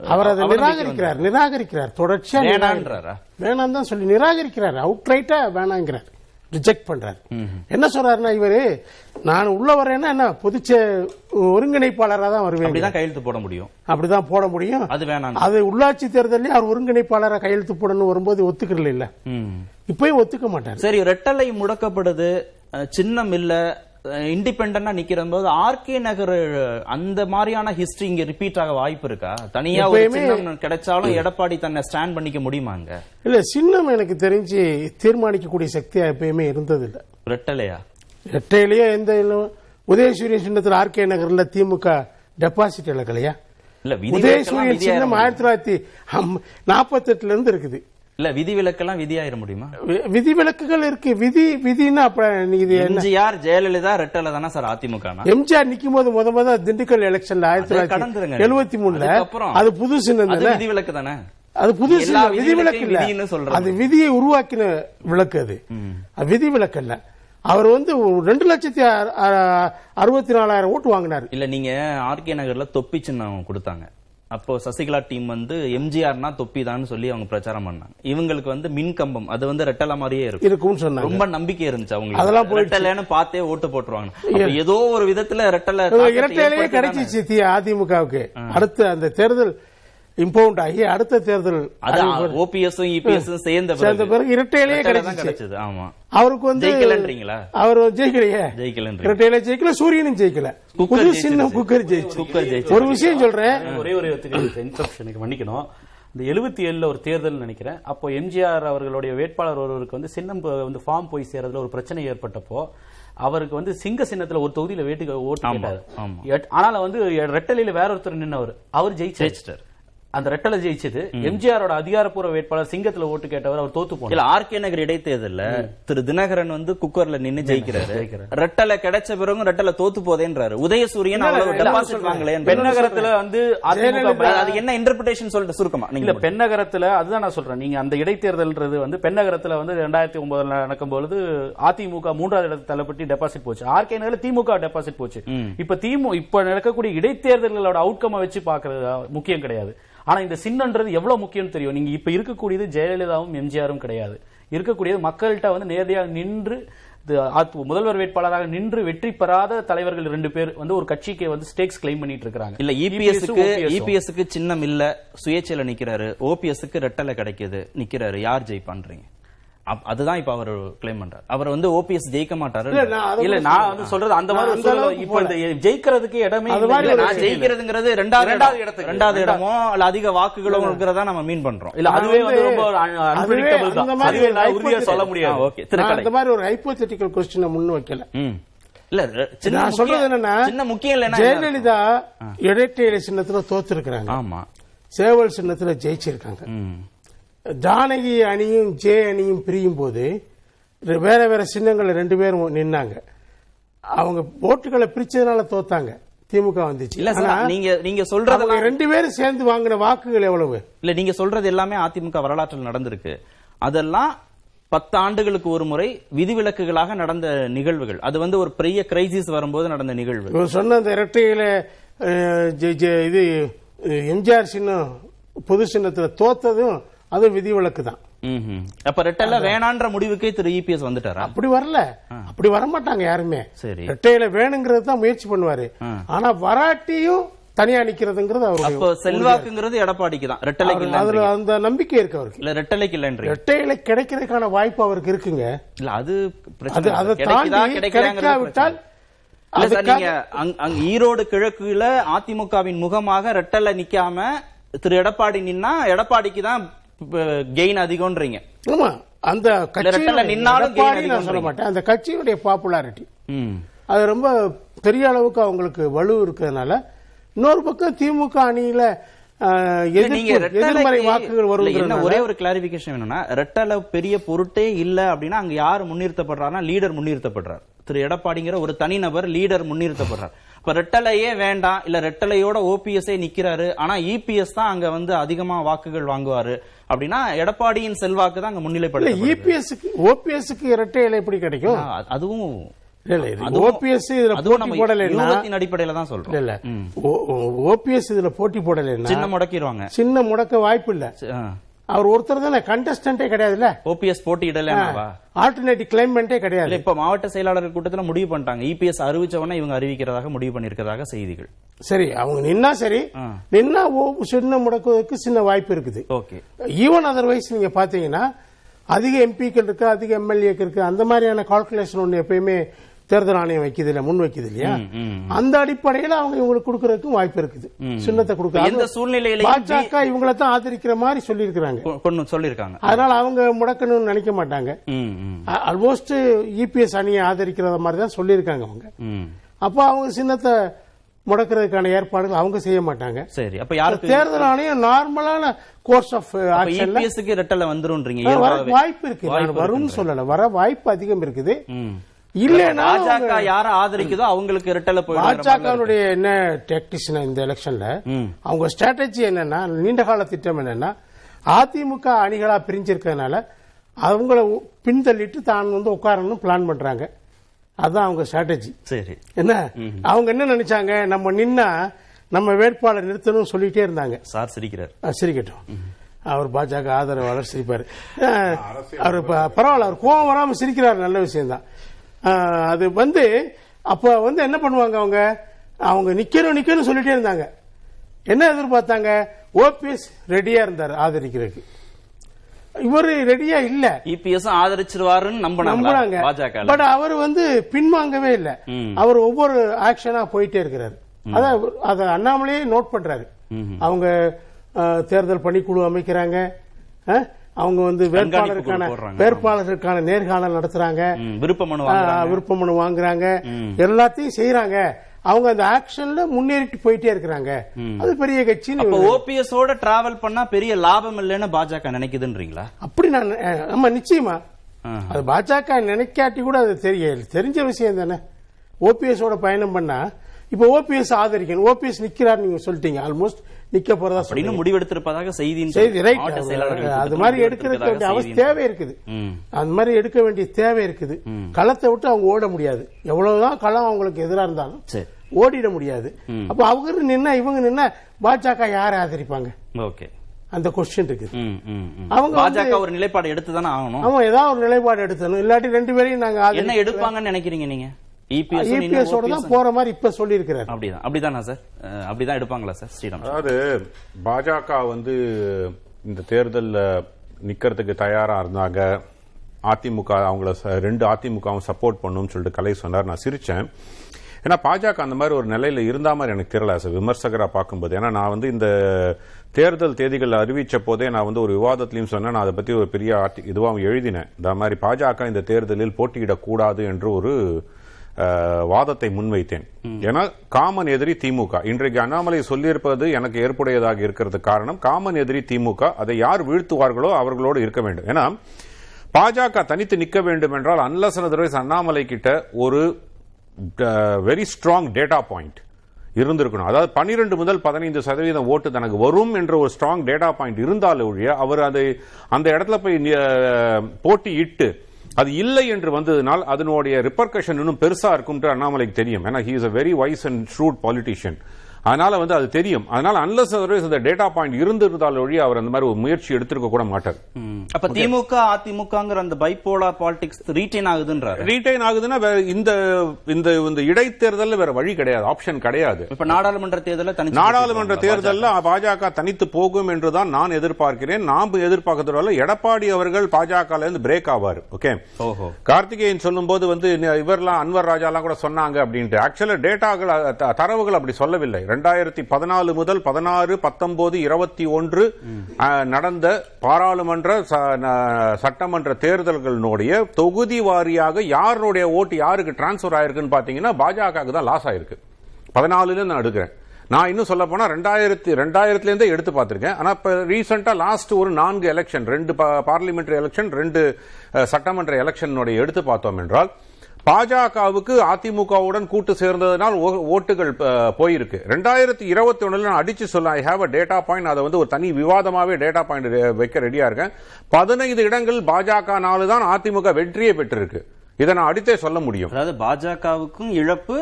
அவர் அதை நிராகரிக்கிறார் நிராகரிக்கிறார். தொடர்ச்சியா வேணான்றாரா? வேணாம் தான் சொல்லி நிராகரிக்கிறார். அவுட் ரைட்டா வேணாங்கிறார். ரிஜெக்ட் பண்றாரு. என்ன சொல்றாருன்னா இவரு நான் உள்ள வரேன்னா என்ன பொதுச்ச ஒருங்கிணைப்பாளரா தான் வருவேன். அப்படிதான் கையெழுத்து போட முடியும். அப்படிதான் போட முடியும். அது வேணாம் அது உள்ளாட்சி தேர்தலில் அவர் ஒருங்கிணைப்பாளரா கையெழுத்து போடணும் வரும்போது ஒத்துக்கல இல்ல. இப்பயும் ஒத்துக்க மாட்டார். சரி ரெட்டலை முடக்கப்படுது சின்னம் இல்ல இண்டிபெண்டா நிக்கிற போது ஆர்கே நகர் அந்த மாதிரியான ஹிஸ்டரி இங்க ரிப்பீட் ஆக வாய்ப்பு இருக்கா? தனியா கிடைச்சாலும் எடப்பாடி தன்னை ஸ்டாண்ட் பண்ணிக்க முடியுமாங்க இல்ல சின்னம் எனக்கு தெரிஞ்சு தீர்மானிக்கக்கூடிய சக்தியா எப்பயுமே இருந்தது இல்ல ரெட்டலையா ரெட்டையிலேயே எந்த உதயசூரியன் சின்னத்தில் ஆர்கே நகர்ல திமுக டெபாசிட் இழக்கலையா? உதயசூரியன் சின்னம்? ஆயிரத்தி தொள்ளாயிரத்தி நாற்பத்தி எட்டுல இருந்து இருக்குது. இல்ல விதிவிலக்கெல்லாம் விதியாயிர முடியுமா? வி- விதிவிலக்குகள் இருக்கு. விதி நீ இது எம்ஜிஆர் ஜெயலலிதா ரெட்டலை தானே சார் அதிமுக எம்ஜிஆர் நிக்கும் போது முத முத திண்டுக்கல் எலெக்ஷன்ல ஆயிரத்தி தொள்ளாயிரத்தி. எழுபத்தி மூணுல அதுக்கப்புறம் அது புது சின்னம்? விதிவிலக்கு தானே? அது புது சின்னம் விதிவிலக்கு இல்ல. அது விதியை உருவாக்கின விளக்கு அது. அது விதிவிலக்கு இல்ல. அவர் வந்து ரெண்டு லட்சத்தி அறுபத்தி நாலாயிரம் ஓட்டு வாங்கினாரு. இல்ல நீங்க ஆர்கே நகர்ல தொப்பி சின்னம் கொடுத்தாங்க. அப்போ சசிகலா டீம் வந்து எம்ஜிஆர்னா தொப்பி தான் சொல்லி அவங்க பிரச்சாரம் பண்ணாங்க. இவங்களுக்கு வந்து மின் கம்பம் அது வந்து ரெட்டலை மாதிரியே இருக்கும். இருக்கும்னு சொன்னாங்க. ரொம்ப நம்பிக்கை இருந்துச்சு அதெல்லாம் அவங்களுக்கு போயிடுச்சு. ரெட்டலைன்னு பார்த்தே ஓட்டு போட்டுருவாங்க. ஏதோ ஒரு விதத்துல ரெட்டலை இரட்டையிலேயே கிடைச்சிச்சு அதிமுகவுக்கு. அடுத்த அந்த தேர்தல் இம்பவுண்ட் ஆகி அடுத்த தேர்தல் அது ஓபிஎஸும் இபிஎஸும் சேர்ந்த சேர்ந்த பிறகு. இரட்டையிலேயே கிடைச்சது ஆமா. அவருக்கு வந்து ஜெயிக்கலன்றீங்களா? அவர் ஜெயிக்கலையே. ஜெயிக்கலன்றீங்க. இரட்டையில ஜெயிக்கல சூரியனும் ஜெயிக்கல. குக்கர் புது. சின்னம் குக்கர் ஜெயிச்சு குக்கர் ஜெயிச்சு. ஒரு விஷயம் சொல்றேன். ஒரே ஒரு இன்டரப்ஷனுக்கு மன்னிக்கணும். இந்த எழுபத்தி ஏழுல ஒரு தேர்தல் நினைக்கிறேன். அப்போ எம்ஜிஆர் அவர்களுடைய வேட்பாளர் ஒருவருக்கு வந்து சின்னம் வந்து ஃபார்ம் போய் சேர்றதுல ஒரு பிரச்சனை ஏற்பட்டப்போ அவருக்கு வந்து சிங்க சின்னத்துல ஒரு தொகுதியில வேட்டுக்கு ஓட்டு ஆனாலும் வந்து ரெட்டலையில வேற ஒருத்தர் நின்னவர். அவர் ஜெயிச்சாரு. ஜெயிச்சிட்டாரு. அந்த ரெட்டலை ஜெயிச்சது. எம்ஜிஆரோட அதிகாரப்பூர்வ வேட்பாளர் சிங்கத்துல ஓட்டு கேட்டவர் அவர் தோத்து போனார். இல்ல ஆர்கே நகர் இடைத்தேர்தல்ல திரு தினகரன் வந்து குக்கர்ல நின்னு ஜெயிக்கிறாரு. ரெட்டலை கிடைச்ச பிறகும் ரெட்டலை தோத்து போதேன்றாரு. உதயசூரியன் அவ்வளவு டெபாசிட் வாங்கல பெண்ணகரத்துல வந்து அதிமுக அது என்ன இன்டர்பிரேஷன் சொல்லிட்டு சுருக்கமா? இல்ல நீங்க பெண்ணகரத்துல அதுதான் நான் சொல்றேன். நீங்க அந்த இடைத்தேர்தல்ன்றது வந்து பெண்ணகரத்துல வந்து ரெண்டாயிரத்தி ஒன்பதுல நடக்கும் பொழுது அதிமுக மூன்றாவது இடத்தை தள்ளப்பட்டு டெபாசிட் போச்சு. ஆர்கே நகர்ல திமுக டெபாசிட் போச்சு. இப்ப திமு இப்ப நடக்கக்கூடிய இடைத்தேர்தல்களோட அவுட்கம் வச்சு பாக்குறது முக்கியம் கிடையாது. ஆனா இந்த சின்னன்றது எவ்வளவு முக்கியம் தெரியும். நீங்க இப்ப இருக்கக்கூடியது ஜெயலலிதாவும் எம்ஜிஆரும் கிடையாது. இருக்கக்கூடியது மக்கள்கிட்ட வந்து நேரடியாக நின்று முதல்வர் வேட்பாளராக நின்று வெற்றி பெறாத தலைவர்கள் ரெண்டு பேர் வந்து ஒரு கட்சிக்கு வந்து ஸ்டேக்ஸ் கிளைம் பண்ணிட்டு இருக்காங்க இல்ல இபிஎஸ்க்கு இபிஎஸ்க்கு சின்னம் இல்ல சுயேட்சையில நிக்கிறாரு. ஓபிஎஸ்க்கு ரெட்டலை கிடைக்குது நிக்கிறாரு. யார் ஜெயிப்பான்றீங்க? அப்- அதுதான் இப்ப அவர் கிளைம் பண்றாரு. அவர் வந்து ஓபிஎஸ் ஜெயிக்க மாட்டாரு. இல்ல நான் இல்ல. வந்து சொல்றது அந்த மாதிரி இப்ப ஜெயிக்கிறதுக்கு இடமே இல்லை. இல்ல, நான் ஜெயிக்கிறதுங்கிறது ரெண்டாவது ரெண்டாவது. இடத்துக்கு. ரெண்டாவது ரெண்டா- இடமோ இல்ல அதிக வாக்குகளும் இருக்கிறதா நம்ம மீன் பண்றோம். இல்ல அதுவே வந்து ரொம்ப உறுதியா. சொல்ல முடியாது. ஓகே அந்த மாதிரி ஒரு ஹைப்போதெட்டிக்கல் கொஸ்டினை முன் வைக்கல. இல்ல சின்ன நான் சொல்றது என்னன்னா சின்ன முக்கியம் இல்லைன்னா ஜெயலலிதா இடைத்தேர்தல் சின்னத்துல தோத்துருக்காங்க ஆமா. சேவல் சின்னத்துல ஜெயிச்சிருக்காங்க. ஜானகி அணியும் ஜே அணியும் பிரியும் போது வேற வேற சின்னங்கள் ரெண்டு பேரும் நின்னாங்க. அவங்க ஓட்டுகளை பிரிச்சதுனால தோத்தாங்க. திமுக வந்துச்சு. இல்ல நீங்க நீங்க சொல்றதெல்லாம் ரெண்டு பேரும் சேர்ந்து வாங்கின வாக்குகள் எவ்வளவு? இல்ல நீங்க சொல்றது எல்லாமே அதிமுக வரலாற்றில் நடந்திருக்கு. அதெல்லாம் பத்து ஆண்டுகளுக்கு ஒரு முறை விதிவிலக்குகளாக நடந்த நிகழ்வுகள். அது வந்து ஒரு பெரிய கிரைசிஸ் வரும்போது நடந்த நிகழ்வு. சொன்ன அந்த இரட்டையில இது எம்ஜிஆர் சின்னம் பொது சின்னத்துல தோத்ததும் அது விதிவிலக்கு தான். அப்ப ரெட்டல்ல வேணான்ற முடிவுக்கே திரு இபிஎஸ் வந்துட்டாரா? அப்படி வரல. அப்படி வர மாட்டாங்க யாருமே. சரி. ரெட்டையில வேணுங்கிறது தான் முயற்சி பண்ணுவாரு. ஆனா வராட்டியும் தனியா நிக்கிறதுங்கிறது அப்போ அவருடைய செல்வாக்குங்கிறது எடப்பாடிக்கு தான். ரெட்டலைக்கு அவரு- அதுல அந்த நம்பிக்கை இருக்கு அவருக்கு. இல்ல ரெட்டலைக்கு இல்லன்றீங்க. ரெட்டையில கிடைக்கிறதுக்கான வாய்ப்பு அவருக்கு இருக்குங்க. இல்ல அது பிரச்சனை அதை இல்ல. தாண்டி கிடைக்காவிட்டால். இல்ல நீங்க அங்க- அங்க ஈரோடு கிழக்குல அதிமுகவின் முகமாக ரெட்டலை நிக்காம திரு எடப்பாடி நின்னா எடப்பாடிக்கு தான் கெயின் அதிகம்ன்றீங்க. ஆமா அந்த கட்சியினுடைய நின்னாலும் நான் சொல்ல. மாட்டேன். அந்த கட்சியினுடைய பாப்புலாரிட்டி. அது ரொம்ப பெரிய அளவுக்கு அவங்களுக்கு வலு இருக்கிறதுனால இன்னொரு பக்கம் திமுக அணியில எதிர்மறை வாக்குகள் என்ன ஒரே வரும் ஒரு கிளாரிபிகேஷன் வேணும்னா ரெட்டலை பெரிய பொருட்டே இல்ல அப்படின்னா அங்க யாரு முன்னிறுத்தப்படுறாருன்னா லீடர் முன்னிறுத்தப்படுறார். திரு எடப்பாடிங்கிற ஒரு தனிநபர் லீடர் முன்னிறுத்தப்படுறார். இப்ப ரெட்டலையே வேண்டாம் இல்ல ரெட்டலையோட ஓபிஎஸ்ஏ நிக்கிறாரு ஆனா இபிஎஸ் தான் அங்க வந்து அதிகமா வாக்குகள் வாங்குவாரு. அப்படின்னா எடப்பாடியின் செல்வாக்கு தான் அங்க இல்ல முன்னிலைப்படுத்த இபிஎஸ்க்கு ஓபிஎஸ்க்கு இரட்டை இலை எப்படி கிடைக்கும்? அதுவும் ஓபிஎஸ் இதுல அதுவும் போட்டி நம்ம போடலைன்னா அடிப்படையில தான் சொல்றோம். இல்ல ஓபிஎஸ் இதுல போட்டி போடலைன்னா சின்ன முடக்கிடுவாங்க. சின்ன முடக்க வாய்ப்பு இல்ல. அவர் ஒருத்தர் தானே கண்டஸ்டன்டே கிடையாதுல்ல? ஓபிஎஸ் போட்டியிடலவா ஆல்டர்னேட்டிவ் கிளைமெண்டே கிடையாது. இப்ப மாவட்ட செயலாளர் கூட்டத்துல முடிவு பண்ணிட்டாங்க. இபிஎஸ் அறிவிச்சவன இவங்க அறிவிக்கிறதாக முடிவு பண்ணிருக்கிறதாக செய்திகள். சரி அவங்க நின்னா சரி. நின்னா ஓ- சின்ன முடக்குவதற்கு சின்ன வாய்ப்பு இருக்குது. ஓகே. ஈவன் அதர்வைஸ் நீங்க பாத்தீங்கன்னா அதிக எம்பிக்கள் இருக்கு அதிக எம்எல்ஏக்கள் இருக்கு அந்த மாதிரியான கால்குலேஷன் ஒண்ணு எப்பயுமே தேர்தல் ஆணையம் வைக்குது இல்ல முன் வைக்குது இல்லையா? அந்த அடிப்படையில அவங்க இவங்களுக்கு கொடுக்கறதுக்கும் வாய்ப்பு இருக்குது. சின்னத்தை கொடுக்க எந்த அது சூழ்நிலையிலையும் பாஜக இவங்கள தான் ஆதரிக்கிற மாதிரி சொல்லியிருக்கிறாங்க. கொ- கொண்டு சொல்லிருக்காங்க அதனால அவங்க முடக்கணும்னு நினைக்க மாட்டாங்க. ஆல்மோஸ்ட் இபிஎஸ் அணியை ஆதரிக்கிறத மாதிரி தான் சொல்லியிருக்காங்க அவங்க. அப்போ அவங்க சின்னத்தை முடக்கிறதுக்கான ஏற்பாடுகள் அவங்க செய்ய மாட்டாங்க. சரி அப்ப யாருக்கு? தேர்தல் ஆணையம் நார்மலான கோர்ஸ் ஆஃப் ஆக்ஷன்ல ரெட்டல இயல்பாகவே. வாய்ப்பு இருக்கு. வரும்னு சொல்லல. வர வாய்ப்பு அதிகம் இருக்குது. இல்லைன்னா பாஜக யார ஆதரிக்குதோ அவங்களுக்கு ரெட்டல போயிடும் பாஜகனுடைய என்ன டெக்டிஷன் இந்த எலெக்ஷன்ல அவங்க ஸ்ட்ராட்டஜி என்னன்னா நீண்ட கால திட்டம் என்னன்னா அதிமுக அணிகளா பிரிஞ்சிருக்கிறதுனால அவங்கள பின்தள்ளிட்டு தான் வந்து உட்காரணும் பிளான் பண்றாங்க. அதான் அவங்க ஸ்ட்ராட்டஜி சரி. என்ன? அவங்க என்ன நினைச்சாங்க? நம்ம நின்னா நம்ம வேட்பாளர் நிறுத்தணும்னு சொல்லிட்டே இருந்தாங்க. சார் சிரிக்கிறார். சிரிக்கட்டும். அவர் பாஜக ஆதரவாளர் சிரிப்பாரு. அவர் பரவாயில்ல அவர் கோவம் வராம சிரிக்கிறார் நல்ல விஷயம்தான். அஹ் அது வந்து அப்ப வந்து என்ன பண்ணுவாங்க அவங்க? அவங்க நிக்கணும் நிக்கணும் சொல்லிட்டே இருந்தாங்க. என்ன எதிர்பார்த்தாங்க? ஓபிஎஸ் ரெடியா இருந்தார் ஆதரிக்கிறதுக்கு. இவரு ரெடியா இல்ல. இபிஎஸ் ஆதரிச்சிருவாருன்னு நம்பினாங்க நம்புறாங்க. பட் அவர் வந்து பின்வாங்கவே இல்ல. அவர் ஒவ்வொரு ஆக்ஷனா போயிட்டே இருக்கிறாரு. அத அத அண்ணாமலையே நோட் பண்றாரு. அவங்க தேர்தல் பணிக்குழு அமைக்கிறாங்க. அவங்க வந்து வேட்பாளருக்கான. வேட்பாளருக்கான நேர்காணல் நடத்துறாங்க. விருப்ப மனு வாங்குறாங்க. விருப்ப மனு வாங்குறாங்க. எல்லாத்தையும் செய்யறாங்க அவங்க அந்த ஆக்ஷன்ல முன்னேறிட்டு போயிட்டே இருக்கிறாங்க. அது பெரிய கட்சின்னு அப்ப ஓபிஎஸ் ஓட டிராவல் பண்ணா பெரிய லாபம் இல்லைன்னு பாஜக நினைக்குதுன்றீங்களா? அப்படி நான் ஆமா நிச்சயமா. அது பாஜக நினைக்காட்டி கூட அது தெரிய தெரிஞ்ச விஷயம் தானே. ஓபிஎஸ் ஓட பயணம் பண்ணா இப்ப ஓபிஎஸ் ஆதரிக்கணும். ஓபிஎஸ் நிக்கிறார் நீங்க சொல்லிட்டீங்க. ஆல்மோஸ்ட் நிக்க போறதா அப்படின்னு முடிவெடுத்திருப்பதாக செய்தி அது மாதிரி எடுக்கிறதுக்கு வேண்டிய அவசியம் தேவை இருக்குது. அந்த மாதிரி எடுக்க வேண்டிய தேவை இருக்குது. களத்தை விட்டு அவங்க ஓட முடியாது. எவ்வளவுதான் களம் அவங்களுக்கு எதிரா இருந்தாலும் ஓடிட முடியாது. அப்ப அவங்க நின்னா இவங்க நின்னா பாஜக யாரை ஆதரிப்பாங்க? ஓகே. அந்த கொஸ்டின் ம். அவங்க பாஜக ஒரு நிலைப்பாடு எடுத்து தானே ஆகணும்? அவன் ஏதாவது ஒரு நிலைப்பாடு எடுத்தணும் இல்லாட்டி ரெண்டு பேரையும் நாங்க என்ன எடுப்பாங்கன்னு நினைக்கிறீங்க நீங்க? இபிஎஸ் இபிஎஸ் ஓட தான் போற மாதிரி இப்ப சொல்லி இருக்கிறாரு அப்படிதான் அப்படிதானா சார் அப்படிதான் எடுப்பாங்களா சார் ஸ்ரீராம் அதாவது பாஜக வந்து இந்த தேர்தல்ல நிக்கிறதுக்கு தயாரா இருந்தாங்க. அதிமுக அவங்கள ரெண்டு அதிமுகவும் சப்போர்ட் பண்ணும்னு சொல்லிட்டு கலை சொன்னார். நான் சிரிச்சேன். ஏன்னா பாஜக அந்த மாதிரி ஒரு நிலையில இருந்தா மாதிரி எனக்கு தெரியல சார் விமர்சகரா பார்க்கும்போது. ஏன்னா நான் வந்து இந்த தேர்தல் தேதிகள் அறிவிச்ச போதே நான் வந்து ஒரு விவாதத்திலையும் சொன்னேன். நான் அதை பத்தி ஒரு பெரிய ஆர்டி- இதுவாகவும் எழுதினேன். இந்த மாதிரி பாஜக இந்த தேர்தலில் போட்டியிடக்கூடாது என்று ஒரு வாதத்தை முன்வைத்தேன். ஏன்னா காமன் எதிரி திமுக. இன்றைக்கு அண்ணாமலை சொல்லியிருப்பது எனக்கு ஏற்புடையதாக இருக்கிறது காரணம். காமன் எதிரி திமுக அதை யார் வீழ்த்துவார்களோ அவர்களோடு இருக்க வேண்டும். ஏன்னா பாஜக தனித்து நிற்க வேண்டும் என்றால் அன்லஸ் அதர்வைஸ் அண்ணாமலை கிட்ட ஒரு வெரி ஸ்ட்ராங் டேட்டா பாயிண்ட் இருந்திருக்கணும். அதாவது பன்னிரண்டு முதல் பதினைந்து சதவீதம் ஓட்டு தனக்கு வரும் என்ற ஒரு ஸ்ட்ராங் டேட்டா பாயிண்ட் இருந்தாலும் ஒழிய அவர் அதை அந்த இடத்துல போய் அஹ், போட்டியிட்டு அது இல்லை என்று வந்ததுனால் அதனுடைய ரிப்பர்கஷன் இன்னும் பெருசா இருக்கும்ட்டு அண்ணாமலைக்கு தெரியும். ஏன்னா he is a very wise and shrewd politician அதனால வந்து அது தெரியும். அதனால அன்லஸ் அந்த டேட்டா பாயிண்ட் இருந்திருந்தால் ஒழிய அவர் அந்த மாதிரி ஒரு முயற்சி எடுத்திருக்க கூட மாட்டார். அப்ப திமுக அதிமுகங்கிற அந்த பைப்போலார் பாலிடிக்ஸ் ரீட்டைன் ஆகுதுன்றாரு. ரீடைன் ஆகுதுன்னா வேற இந்த இந்த இந்த இடைத்தேர்தல்ல வேற வழி கிடையாது. ஆப்ஷன் கிடையாது. இப்ப நாடாளுமன்ற தேர்தல நாடாளுமன்ற தேர்தலில் பாஜக தனித்து போகும் என்றுதான் நான் எதிர்பார்க்கிறேன். நாம் எதிர்பார்க்கறதுனால எடப்பாடி அவர்கள் பாஜக இருந்து பிரேக் ஆவார். ஓகே ஓஹோ. கார்த்திகேயன் சொல்லும்போது வந்து நி- இவர்லாம் அன்வர் ராஜாலாம் கூட சொன்னாங்க அப்படின்ட்டு. ஆக்சுவலா த- தரவுகள் அப்படி சொல்லவில்லை. ரெண்டாயிரத்தி பதினாலு முதல் பதினாறு பத்தொன்பது இருபத்தி ஒன்று நடந்த பாராளுமன்ற சட்டமன்ற தேர்தல்களினுடைய தொகுதி வாரியாக யாருடைய ஓட்டு யாருக்கு டிரான்ஸ்பர் ஆயிருக்குன்னு பாத்தீங்கன்னா பாஜக தான் லாஸ் ஆயிருக்கு. பதினாலுல நான் எடுக்கிறேன். நான் இன்னும் சொல்ல போனா ரெண்டாயிரத்தி ரெண்டாயிரத்துல இருந்தே எடுத்து பார்த்திருக்கேன். ஆனா இப்ப ரீசெண்டா லாஸ்ட் ஒரு நான்கு எலெக்ஷன் ரெண்டு பார்லிமெண்டரி எலெக்ஷன் ரெண்டு சட்டமன்ற எலெக்ஷனுடைய எடுத்து பார்த்தோம் என்றால் பாஜகவுக்கு அதிமுகவுடன் கூட்டு சேர்ந்ததனால் ஓட்டுகள் போயிருக்கு. ரெண்டாயிரத்தி இருபத்தி ஒண்ணுல நான் அடிச்சு சொல்ல I have a data point அதை வந்து ஒரு தனி விவாதமாவே டேட்டா பாயிண்ட் வைக்க ரெடியா இருக்கேன். பதினைந்து இடங்கள் பாஜக நாலு தான் அதிமுக வெற்றியை பெற்றிருக்கு. இதை நான் அடித்தே சொல்ல முடியும். அதாவது பாஜகவுக்கும் இழப்பு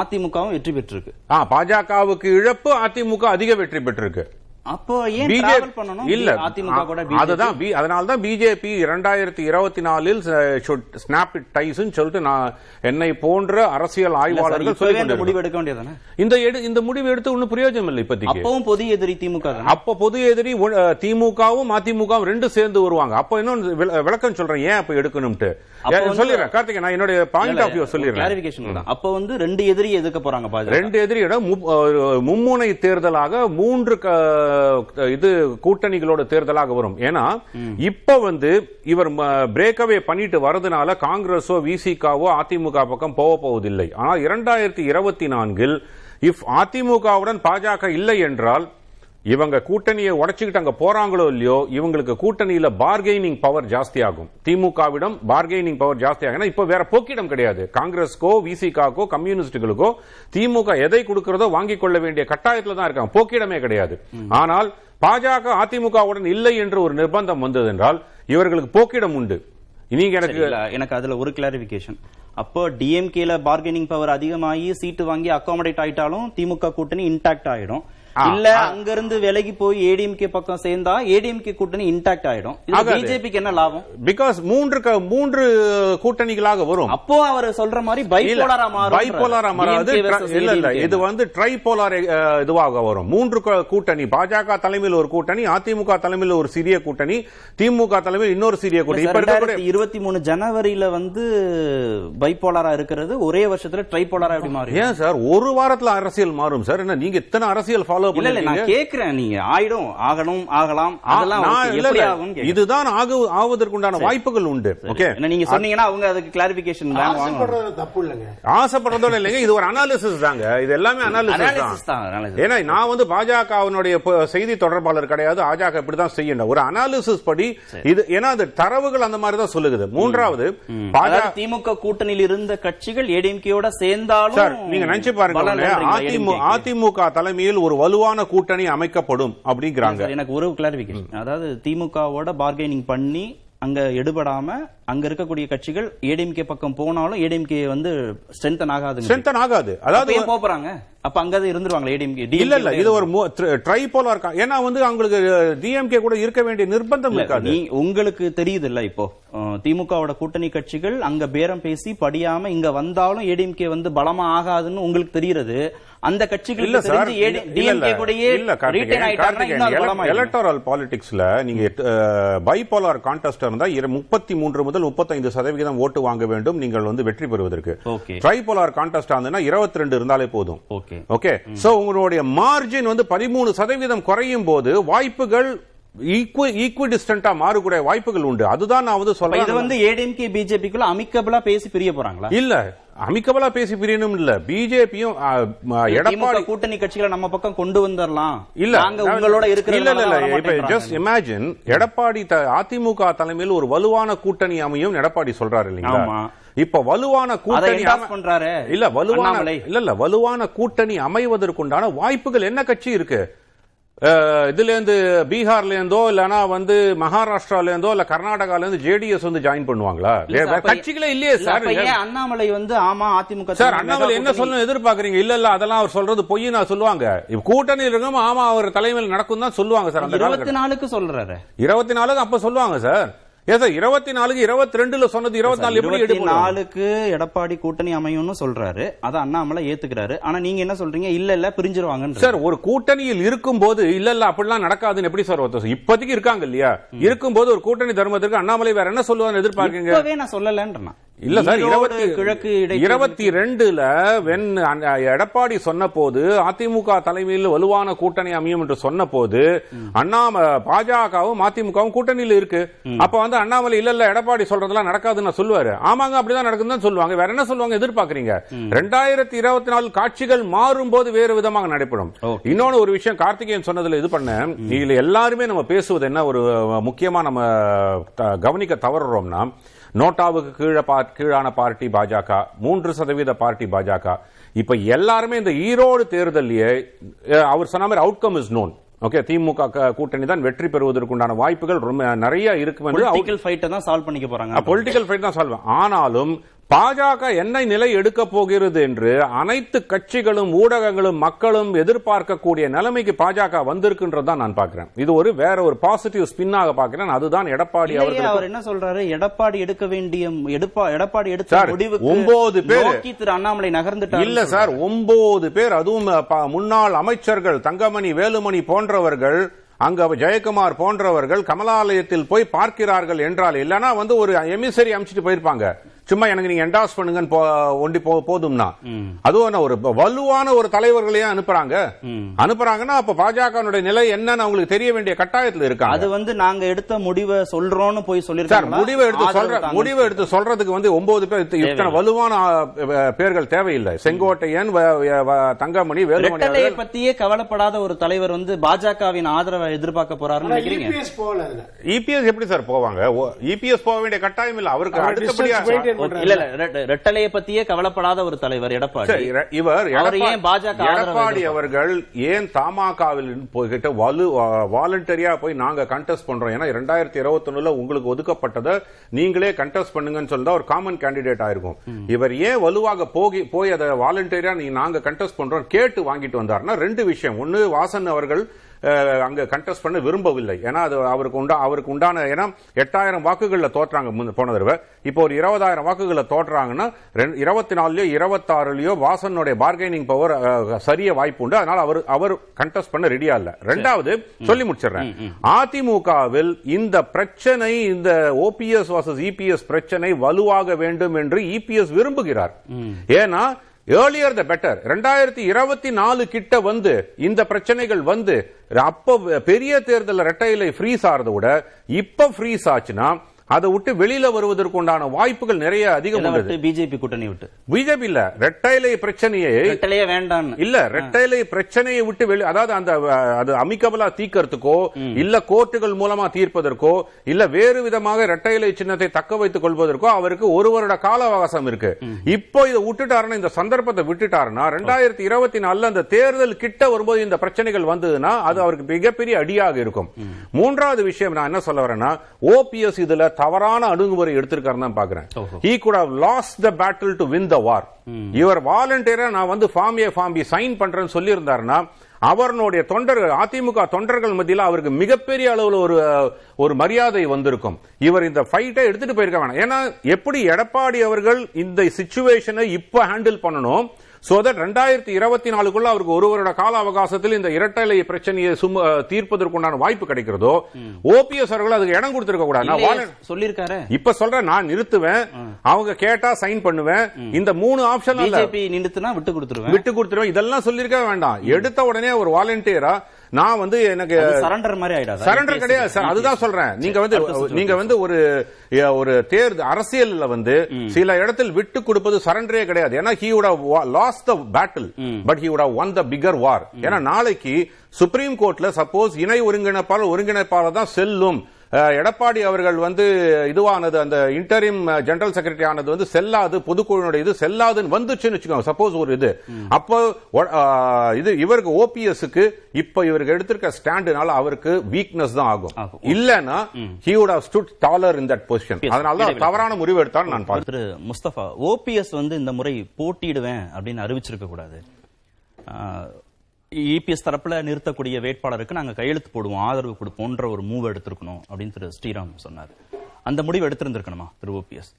அதிமுகவும் வெற்றி பெற்றிருக்கு. ஆ பாஜகவுக்கு இழப்பு அதிமுக அதிக வெற்றி பெற்றிருக்கு. அப்போ ஏன் டிராவல் இல்ல. அதிமுக கூட அதுதான் பி- அதனால்தான் பிஜேபி இரண்டாயிரத்தி இருபத்தி நாலில் ஸ்னாப் இட் டைஸ் சொல்லிட்டு நான் என்னை போன்ற அரசியல் ஆய்வாளர்கள் சொல்லி முடிவு எடுக்க வேண்டியதானே இந்த இந்த முடிவு எடுத்து ஒன்னும் பிரயோஜனம் இல்லை இப்போதைக்கு. அப்பவும் பொது எதிரி திமுக தானே? அப்ப பொது எதிரி திமுகவும் அதிமுகவும் ரெண்டு சேர்ந்து வருவாங்க. அப்ப இன்னொன்று வி- விளக்கம் சொல்றேன் ஏன் அப்ப எடுக்கணும்ட்டு? சொல்லிடுறேன் கார்த்திகை நான் என்னுடைய பாயிண்ட் ஆஃப் வியூ சொல்லிடுறேன். தான் அப்ப வந்து ரெண்டு எதிரி எதுக்க போறாங்க ரெண்டு அஹ், மும்முனை தேர்தலாக மூன்று இது கூட்டணிகளோட தேர்தலாக வரும். ஏன்னா இப்ப வந்து இவர் பிரேக்கவே பண்ணிட்டு வரதுனால காங்கிரஸோ விசிகாவோ அதிமுக பக்கம் போக போவதில்லை. ஆனால் இரண்டாயிரத்தி இருபத்தி நான்கில் இஃப் அதிமுகவுடன் பாஜக இல்லை என்றால் இவங்க கூட்டணியை உடைச்சுக்கிட்டு அங்க போறாங்களோ இல்லையோ இவங்களுக்கு கூட்டணியில பார்கெனிங் பவர் ஜாஸ்தி ஆகும் திமுகவிடம் பார்கெனிங் பவர் ஜாஸ்தி ஆகும் இப்ப வேற போக்கிடம் கிடையாது. காங்கிரஸ்க்கோ விசிகாக்கோ கம்யூனிஸ்டுகளுக்கோ திமுக எதை கொடுக்கிறதோ வாங்கிக் கொள்ள வேண்டிய கட்டாயத்துல தான் இருக்காங்க. போக்கிடமே கிடையாது. ஆனால் பாஜக அதிமுகவுடன் இல்லை என்று ஒரு நிர்பந்தம் வந்தது என்றால் இவர்களுக்கு போக்கிடம் உண்டு. நீங்க எனக்கு எனக்கு அதுல ஒரு கிளாரிபிகேஷன் அப்போ டிஎம்கேல பார்கெனிங் பவர் அதிகமாகி சீட்டு வாங்கி அகாமடேட் ஆயிட்டாலும் திமுக கூட்டணி இன்டாக்ட் ஆயிடும். இல்ல. அங்க இருந்து விலகி போய் ஏடிஎம்கே பக்கம் சேர்ந்தா ஏடிஎம்கே கூட்டணி இன்டாக்ட் ஆயிடும். பிஜேபிக்கு என்ன லாபம்? பிகாஸ் மூன்று மூன்று கூட்டணிகளாக வரும். அப்போ அவர் சொல்ற மாதிரி பைபோலாரா மாறும். பைபோலாரா மாறாது இல்ல இல்ல இது வந்து ட்ரைபோலார் இதுவாக வரும். மூன்று கூட்டணி பாஜக தலைமையில் ஒரு கூட்டணி அதிமுக தலைமையில் ஒரு சிறிய கூட்டணி திமுக தலைமையில் இன்னொரு சிறிய கூட்டணி. இருபத்தி மூணு ஜனவரியில வந்து பைபோலாரா இருக்கிறது. ஒரே வருஷத்துல ட்ரைபோலாரா எப்படி மாறும்? ஏன் சார்? ஒரு வாரத்துல அரசியல் மாறும் சார். என்ன நீங்க இத்தனை அரசியல் ஃபாலோ இல்ல இல்ல பண்ணிருக்கீங்க. நான் கேக்குறேன். நீங்க ஆயிடும் ஆகணும் ஆகலாம். அதெல்லாம். இதுதான் ஆகு- ஆவதற்குண்டான வாய்ப்புகள் உண்டு. ஓகே. என்ன நீங்க சொன்னீங்கன்னா அவங்க அதுக்கு கிளாரிபிகேஷன் தப்பு இல்லைங்க. ஆசைப்படுறதோட இல்லைங்க இது ஒரு அனாலிசிஸ் தாங்க. இது எல்லாமே அனாலிசிஸ் Analysis தான். ஏன்னா நான் வந்து பாஜகவினுடைய செய்தி தொடர்பாளர் கிடையாது. பாஜக இப்படிதான் செய்யணும். ஒரு அனாலிசிஸ் படி இது ஏன்னா அது தரவுகள் அந்த மாதிரி தான் சொல்லுது மூன்றாவது திமுக கூட்டணியில் இருந்த கட்சிகள் ஏடிஎம்கேயோட சேர்ந்தாலும் சார் நீங்க நினைச்சு பாருங்க? அதிமுக தலைமையில் ஒரு வலுவான கூட்டணி அமைக்கப்படும் அப்படிங்கிறாங்க. எனக்கு ஒரு கிளாரிபிகேஷன் அதாவது திமுகவோட பார்கெனிங் பண்ணி அங்க எடுபடாம அங்க இருக்கக்கூடிய கட்சிகள் ஏடிஎம்கே பக்கம் போனாலும் ஏடிஎம்கே வந்து ஸ்ட்ரென்தன் ஆகாதுங்க. ஸ்ட்ரென்தன் ஆகாது. அதாவது ஏன் போறாங்க? அப்ப அங்க இருந்துருவாங்களா ஏடிஎம்கே? இல்ல இல்ல இது ஒரு ட்ரைபோலார் ஏன்னா வந்து அவங்களுக்கு டிஎம்கே கூட இருக்க வேண்டிய நிர்பந்தம் இருக்காது. நீ உங்களுக்கு தெரியுது இல்ல இப்போ திமுகவோட கூட்டணி கட்சிகள் அங்க பேரம் பேசி படியாம இங்க வந்தாலும் ஏடிஎம்கே வந்து பலமா ஆகாதுன்னு உங்களுக்கு தெரியுது அந்த சார் தெரிஞ்சு டிஎம்கே கூடயே ரீட்டைன் பலமா எலக்டோரல் பாலிடிக்ஸ்ல நீங்க பைபோலார் கான்டெஸ்ட் இருந்தா முப்பத்தி மூன்று முதல் முப்பத்தைந்து சதவிகிதம் ஓட்டு வாங்க வேண்டும். நீங்கள் வந்து வெற்றி பெறுவதற்கு. ட்ரைபோலார் கான்டெஸ்ட் ஆனதுன்னா இருபத்தி ரெண்டு இருந்தாலே போதும். ஓகே. சோ உங்களுடைய மார்ஜின் வந்து பதிமூணு சதவீதம் குறையும் போது வாய்ப்புகள் ஈக்குவி டிஸ்டன்டா மாறக்கூடிய வாய்ப்புகள் உண்டு. அதுதான் நான் வந்து அப்ப இது சொல்றேன். வந்து ஏடிஎம்கே பிஜேபிக்குள்ள அமிக்கபிளா பேசி பிரிய போறாங்களா? இல்ல. அமிக்கபலா பேசி பிரியணும் இல்ல பிஜேபியும் எடப்பாடி கூட்டணி கட்சிகளை நம்ம பக்கம் கொண்டு வந்துடலாம் இல்ல நாங்க உங்களோட இருக்கிற இல்ல இல்ல இப்ப ஜஸ்ட் இமேஜின் எடப்பாடி அதிமுக தலைமையில் ஒரு வலுவான கூட்டணி அமையும் எடப்பாடி சொல்றாரு இல்லீங்களா. இப்ப வலுவான கூட்டணி பண்றாரு. இல்ல வலுவான. இல்ல இல்ல வலுவான கூட்டணி அமைவதற்குண்டான வாய்ப்புகள் என்ன கட்சி இருக்கு அஹ், இதுல இருந்து பீகார்ல இருந்தோ இல்லனா வந்து மகாராஷ்டிரால இருந்தோ இல்ல கர்நாடகால இருந்து ஜேடிஎஸ் வந்து ஜாயின் பண்ணுவாங்களா? கட்சிகளே இல்லையே சார். அண்ணாமலை வந்து ஆமா அதிமுக சார் அண்ணாமலை என்ன கூட்டணி- சொல்ல எதிர்பார்க்கறீங்க? இல்ல இல்ல அதெல்லாம் அவர் சொல்றது பொய் நான் சொல்லுவாங்க. இப்ப கூட்டணி இருக்கணும் ஆமா அவர் தலைமையில் நடக்கும் தான் சொல்லுவாங்க சார் அந்த இருபத்தி நாலுக்கு சொல்றாரு. இருபத்தி நாலுக்கு அப்ப சொல்லுவாங்க சார். இருபத்தி நாலுக்கு இருபத்தி ரெண்டுல சொன்னது இருபத்தி நாலு எப்படி நாலுக்கு எடப்பாடி கூட்டணி அமையும்னு சொல்றாரு. அத அண்ணாமலை ஏத்துக்கிறாரு. ஆனா நீங்க என்ன சொல்றீங்க? இல்ல இல்ல பிரிஞ்சிருவாங்க சார் ஒரு கூட்டணியில் இருக்கும் போது இல்ல இல்ல அப்படிலாம் நடக்காதுன்னு எப்படி சார் ஒருத்தர் இப்போதைக்கு இருக்காங்க இல்லையா? இருக்கும்போது ஒரு கூட்டணி தர்மத்திற்கு அண்ணாமலை வேற என்ன சொல்லுவான்னு எதிர்பார்க்கீங்க? நான் சொல்லலன்றேன். இல்ல சார் இருபத்தி கிழக்கு இருபத்தி ரெண்டுல வென் எடப்பாடி சொன்ன போது அதிமுக தலைமையில் வலுவான கூட்டணி அமையும் என்று சொன்ன போது அண்ணாம பாஜகவும் அதிமுகவும் கூட்டணியில் இருக்கு. அப்ப வந்து அண்ணாமலை இல்ல இல்ல எடப்பாடி சொல்றதெல்லாம் நடக்காதுன்னு சொல்லுவாரு. ஆமாங்க அப்படிதான் நடக்குதுன்னு சொல்லுவாங்க. வேற என்ன சொல்லுவாங்க எதிர்பார்க்கறீங்க? ரெண்டாயிரத்தி இருபத்தி நாலு காட்சிகள் மாறும் போது வேறு விதமாக நடைபெறும். இன்னொன்னு ஒரு விஷயம் கார்த்திகேயன் சொன்னதுல இது பண்ண இதுல எல்லாருமே நம்ம பேசுவது என்ன ஒரு முக்கியமா நம்ம கவனிக்க தவறுறோம்னா நோட்டாவுக்கு கீழே கீழான பார்ட்டி பாஜக மூன்று சதவீத பார்ட்டி பாஜக. இப்ப எல்லாருமே இந்த ஈரோடு தேர்தலையே அஹ், அவர் சொன்ன மாதிரி outcome is known okay DMK கூட்டணி தான் வெற்றி பெறுவதற்குண்டான வாய்ப்புகள் ரொம்ப நிறைய இருக்கு பொலிட்டிக்கல் ஃபைட்டை தான் சால்வ் பண்ணிக்க போறாங்க. பொலிட்டிக்கல் ஃபைட் தான் சொல்வேன் ஆனாலும் பாஜக என்ன நிலை எடுக்க போகிறது என்று அனைத்து கட்சிகளும் ஊடகங்களும் மக்களும் எதிர்பார்க்கக்கூடிய நிலைமைக்கு பாஜக வந்திருக்குன்றது தான் நான் பார்க்கிறேன். இது ஒரு வேற ஒரு பாசிட்டிவ் ஸ்பின்னாக பார்க்கிறேன். அதுதான் எடப்பாடி அவர்கள் அவர் என்ன சொல்றாரு? எடப்பாடி எடுக்க வேண்டிய எடுப்பா- எடப்பாடி எடுத்த முடிவுக்கு ஒன்பது பேரு. திரு அண்ணாமலை நகர்ந்துட்டார் இல்ல சார் ஒன்பது பேர். அதுவும் முன்னாள் அமைச்சர்கள் தங்கமணி வேலுமணி போன்றவர்கள் அங்க ஜெயக்குமார் போன்றவர்கள் கமலாலயத்தில் போய் பார்க்கிறார்கள் என்றால் இல்லனா வந்து ஒரு எமிசரி அமைச்சிட்டு போயிருப்பாங்க. சும்மா எனக்கு நீங்க என்டாஸ் பண்ணுங்கன்னு போ- ஒண்டி போ- போதும்னா. அதுவும் ஒரு வலுவான ஒரு தலைவர்களையே அனுப்புறாங்க. அனுப்புறாங்கன்னா அப்ப பாஜக நிலை என்னன்னு அவங்களுக்கு தெரிய வேண்டிய கட்டாயத்தில் இருக்காங்க. அது வந்து நாங்க எடுத்த முடிவை சொல்றோம்னு போய் சார் சொல்லிருக்காங்க முடிவை எடுத்து சொல்ற முடிவை எடுத்து சொல்றதுக்கு வந்து ஒன்பது பேர் இத்த- இத்தனை வலுவான பேர்கள் தேவையில்லை. செங்கோட்டையன் தங்கமணி வேலுமணி பத்தியே கவலைப்படாத ஒரு தலைவர் வந்து பாஜகவின் ஆதரவை எதிர்பார்க்க போறாருன்னு நினைக்கிறீங்க? EPS போகல அதுல. இபிஎஸ் எப்படி சார் போவாங்க? இபிஎஸ் போக வேண்டிய கட்டாயம் இல்ல. அவருக்கு அவர் அடுத்தபடியா ரெட்டலையை பத்தியே கவலைப்படாத ஒரு தலைவர் எடப்பாடி. இவர் எடப்பாடி அவர்கள் ஏன் தமாகாவில் போய்கிட்ட வலு வாலண்டரியா போய் நாங்க கண்டெஸ்ட் பண்றோம்? ஏன்னா ரெண்டாயிரத்தி இருபத்தி உங்களுக்கு ஒதுக்கப்பட்டதை நீங்களே கண்டெஸ்ட் பண்ணுங்கன்னு சொல்லி ஒரு காமன் கேண்டிடேட் ஆயிருக்கும். இவர் ஏன் வலுவாக போகி போய் அதை வாலண்டரியா நீ நாங்க கண்டெஸ்ட் பண்றோம் கேட்டு வாங்கிட்டு வந்தாருன்னா ரெண்டு விஷயம். ஒன்னு வாசன் அவர்கள் அங்க கண்டெஸ்ட் பண்ண விரும்பவில்லை. ஏன்னா அது அவருக்கு உண்டா அவருக்கு உண்டான ஏன்னா எட்டாயிரம் வாக்குகள்ல தோற்றாங்க போன தடவை. இப்போ ஒரு இருபதாயிரம் வாக்குகள்ல தோற்றாங்கன்னா இருபத்தி நாலுலயோ இருபத்தாறுலயோ வாசனுடைய பார்கெனிங் பவர் சரிய வாய்ப்பு உண்டு. அதனால அவர் அவர் கண்டெஸ்ட் பண்ண ரெடியா இல்ல. ரெண்டாவது சொல்லி முடிச்சிடுறேன். அதிமுகவில் இந்த பிரச்சனை இந்த ஓபிஎஸ் வர்சஸ் இபிஎஸ் பிரச்சனை வலுவாக வேண்டும் என்று இபிஎஸ் விரும்புகிறார். ஏன்னா ஏர்லியர் த பெட்டர் ரெண்டாயிரத்தி இருபத்தி நாலு கிட்ட வந்து இந்த பிரச்சனைகள் வந்து அப்ப பெரிய தேர்தல் ரெட்டையிலை ஃப்ரீஸ் ஆறத விட இப்ப ஃப்ரீஸ் ஆச்சுன்னா அதை விட்டு வெளியில வருவதற்கு உண்டான வாய்ப்புகள் நிறைய அதிகம் உள்ளது. பிஜேபி கூட்டணி விட்டு. பிஜேபி இல்ல ரெட்டைலை பிரச்சனையை ரெட்டலையே வேண்டான்னு. இல்ல ரெட்டைலை பிரச்சனையை விட்டு வெளி அதாவது அந்த அது அமிக்கபலா தீர்க்கறதுக்கோ இல்ல கோர்ட்டுகள் மூலமா தீர்ப்பதற்கோ இல்ல வேறு விதமாக ரெட்டைலை சின்னத்தை தக்க வைத்துக் கொள்வதற்கோ அவருக்கு ஒரு வருட கால அவகாசம் இருக்கு. இப்போ இதை விட்டுட்டாருன்னா இந்த சந்தர்ப்பத்தை விட்டுட்டாருன்னா ரெண்டாயிரத்தி இருபத்தி நாலுல அந்த தேர்தல் கிட்ட வரும்போது இந்த பிரச்சனைகள் வந்ததுன்னா அது அவருக்கு மிகப்பெரிய அடியாக இருக்கும். மூன்றாவது விஷயம் நான் என்ன சொல்ல வரேன்னா ஓபிஎஸ் இதுல தவறான அணுகுமுறை எடுத்திருக்காருன்னு தான் பாக்குறேன் he could have lost the battle to win the war. இவர் வாலண்டியரா நான் வந்து form A form B sign பண்றேன்னு சொல்லி இருந்தாருன்னா அவர்களுடைய தொண்டர்கள் அதிமுக தொண்டர்கள் மத்தியில் அவருக்கு மிகப்பெரிய அளவில் ஒரு ஒரு மரியாதை வந்திருக்கும். இவர் இந்த ஃபைட்டை எடுத்துட்டு போயிருக்க வேணாம். ஏன்னா எப்படி எடப்பாடி அவர்கள் இந்த சிச்சுவேஷனை இப்ப ஹேண்டில் பண்ணணும் சோ தட் ரெண்டாயிரத்தி இருபத்தி நாலுக்குள்ள அவருக்கு ஒரு வருட கால அவகாசத்தில் இந்த இரட்டை பிரச்சனையை தீர்ப்பதற்குண்டான வாய்ப்பு கிடைக்கிறதோ ஓபிஎஸ் அவர்கள் அதுக்கு இடம் கொடுத்திருக்க கூடாது. சொல்லிருக்காரு இப்ப சொல்றேன் நான் நிறுத்துவேன். அவங்க கேட்டா சைன் பண்ணுவேன். இந்த மூணு ஆப்ஷன் விட்டு கொடுத்துருவேன். விட்டு கொடுத்துருவேன். இதெல்லாம் சொல்லிருக்க வேண்டாம். எடுத்த உடனே ஒரு வாலண்டியரா நான் வந்து எனக்கு சரண்டர் மாதிரி ஆயிடாது? சரண்டர் கிடையாது சார் அதுதான் சொல்றேன். நீங்க வந்து நீங்க வந்து ஒரு ஒரு தேர்தல் அரசியல்ல வந்து சில இடத்தில் விட்டு கொடுப்பது சரண்டரே கிடையாது. ஏன்னா he have lost the battle but he have won the bigger war. ஏன்னா நாளைக்கு சுப்ரீம் கோர்ட்ல சப்போஸ் இணை ஒருங்கிணைப்பாளர் ஒருங்கிணைப்பாளர் தான் செல்லும். எடப்பாடி அவர்கள் வந்து இதுவானது அந்த இன்டரிம் ஜெனரல் செக்ரட்டரி ஆனது வந்து செல்லாது பொதுக்குழுனுடைய இது செல்லாதுன்னு வந்துச்சுன்னு வச்சுக்கோங்க. சப்போஸ் ஒரு இது. அப்போ இது இவருக்கு ஓபிஎஸ்க்கு இப்ப இவருக்கு எடுத்திருக்க ஸ்டாண்டுனால அவருக்கு வீக்னஸ் தான் ஆகும். இல்லனா would have stood taller in that position. Yes, அதனால தான். தவறான முடிவு எடுத்தார் நான் திரு முஸ்தபா ஓபிஎஸ் வந்து இந்த முறை போட்டியிடுவேன் அப்படின்னு அறிவிச்சிருக்க கூடாது. இபிஎஸ் தரப்புல நிறுத்தக்கூடிய வேட்பாளருக்கு நாங்க கையெழுத்து போடுவோம் ஆதரவு கொடுப்போம்ன்ற ஒரு மூவ் எடுத்திருக்கணும் அப்படின்னு திரு ஸ்ரீராம் சொன்னார். அந்த முடிவு எடுத்திருந்திருக்கணுமா திரு ஓபிஎஸ்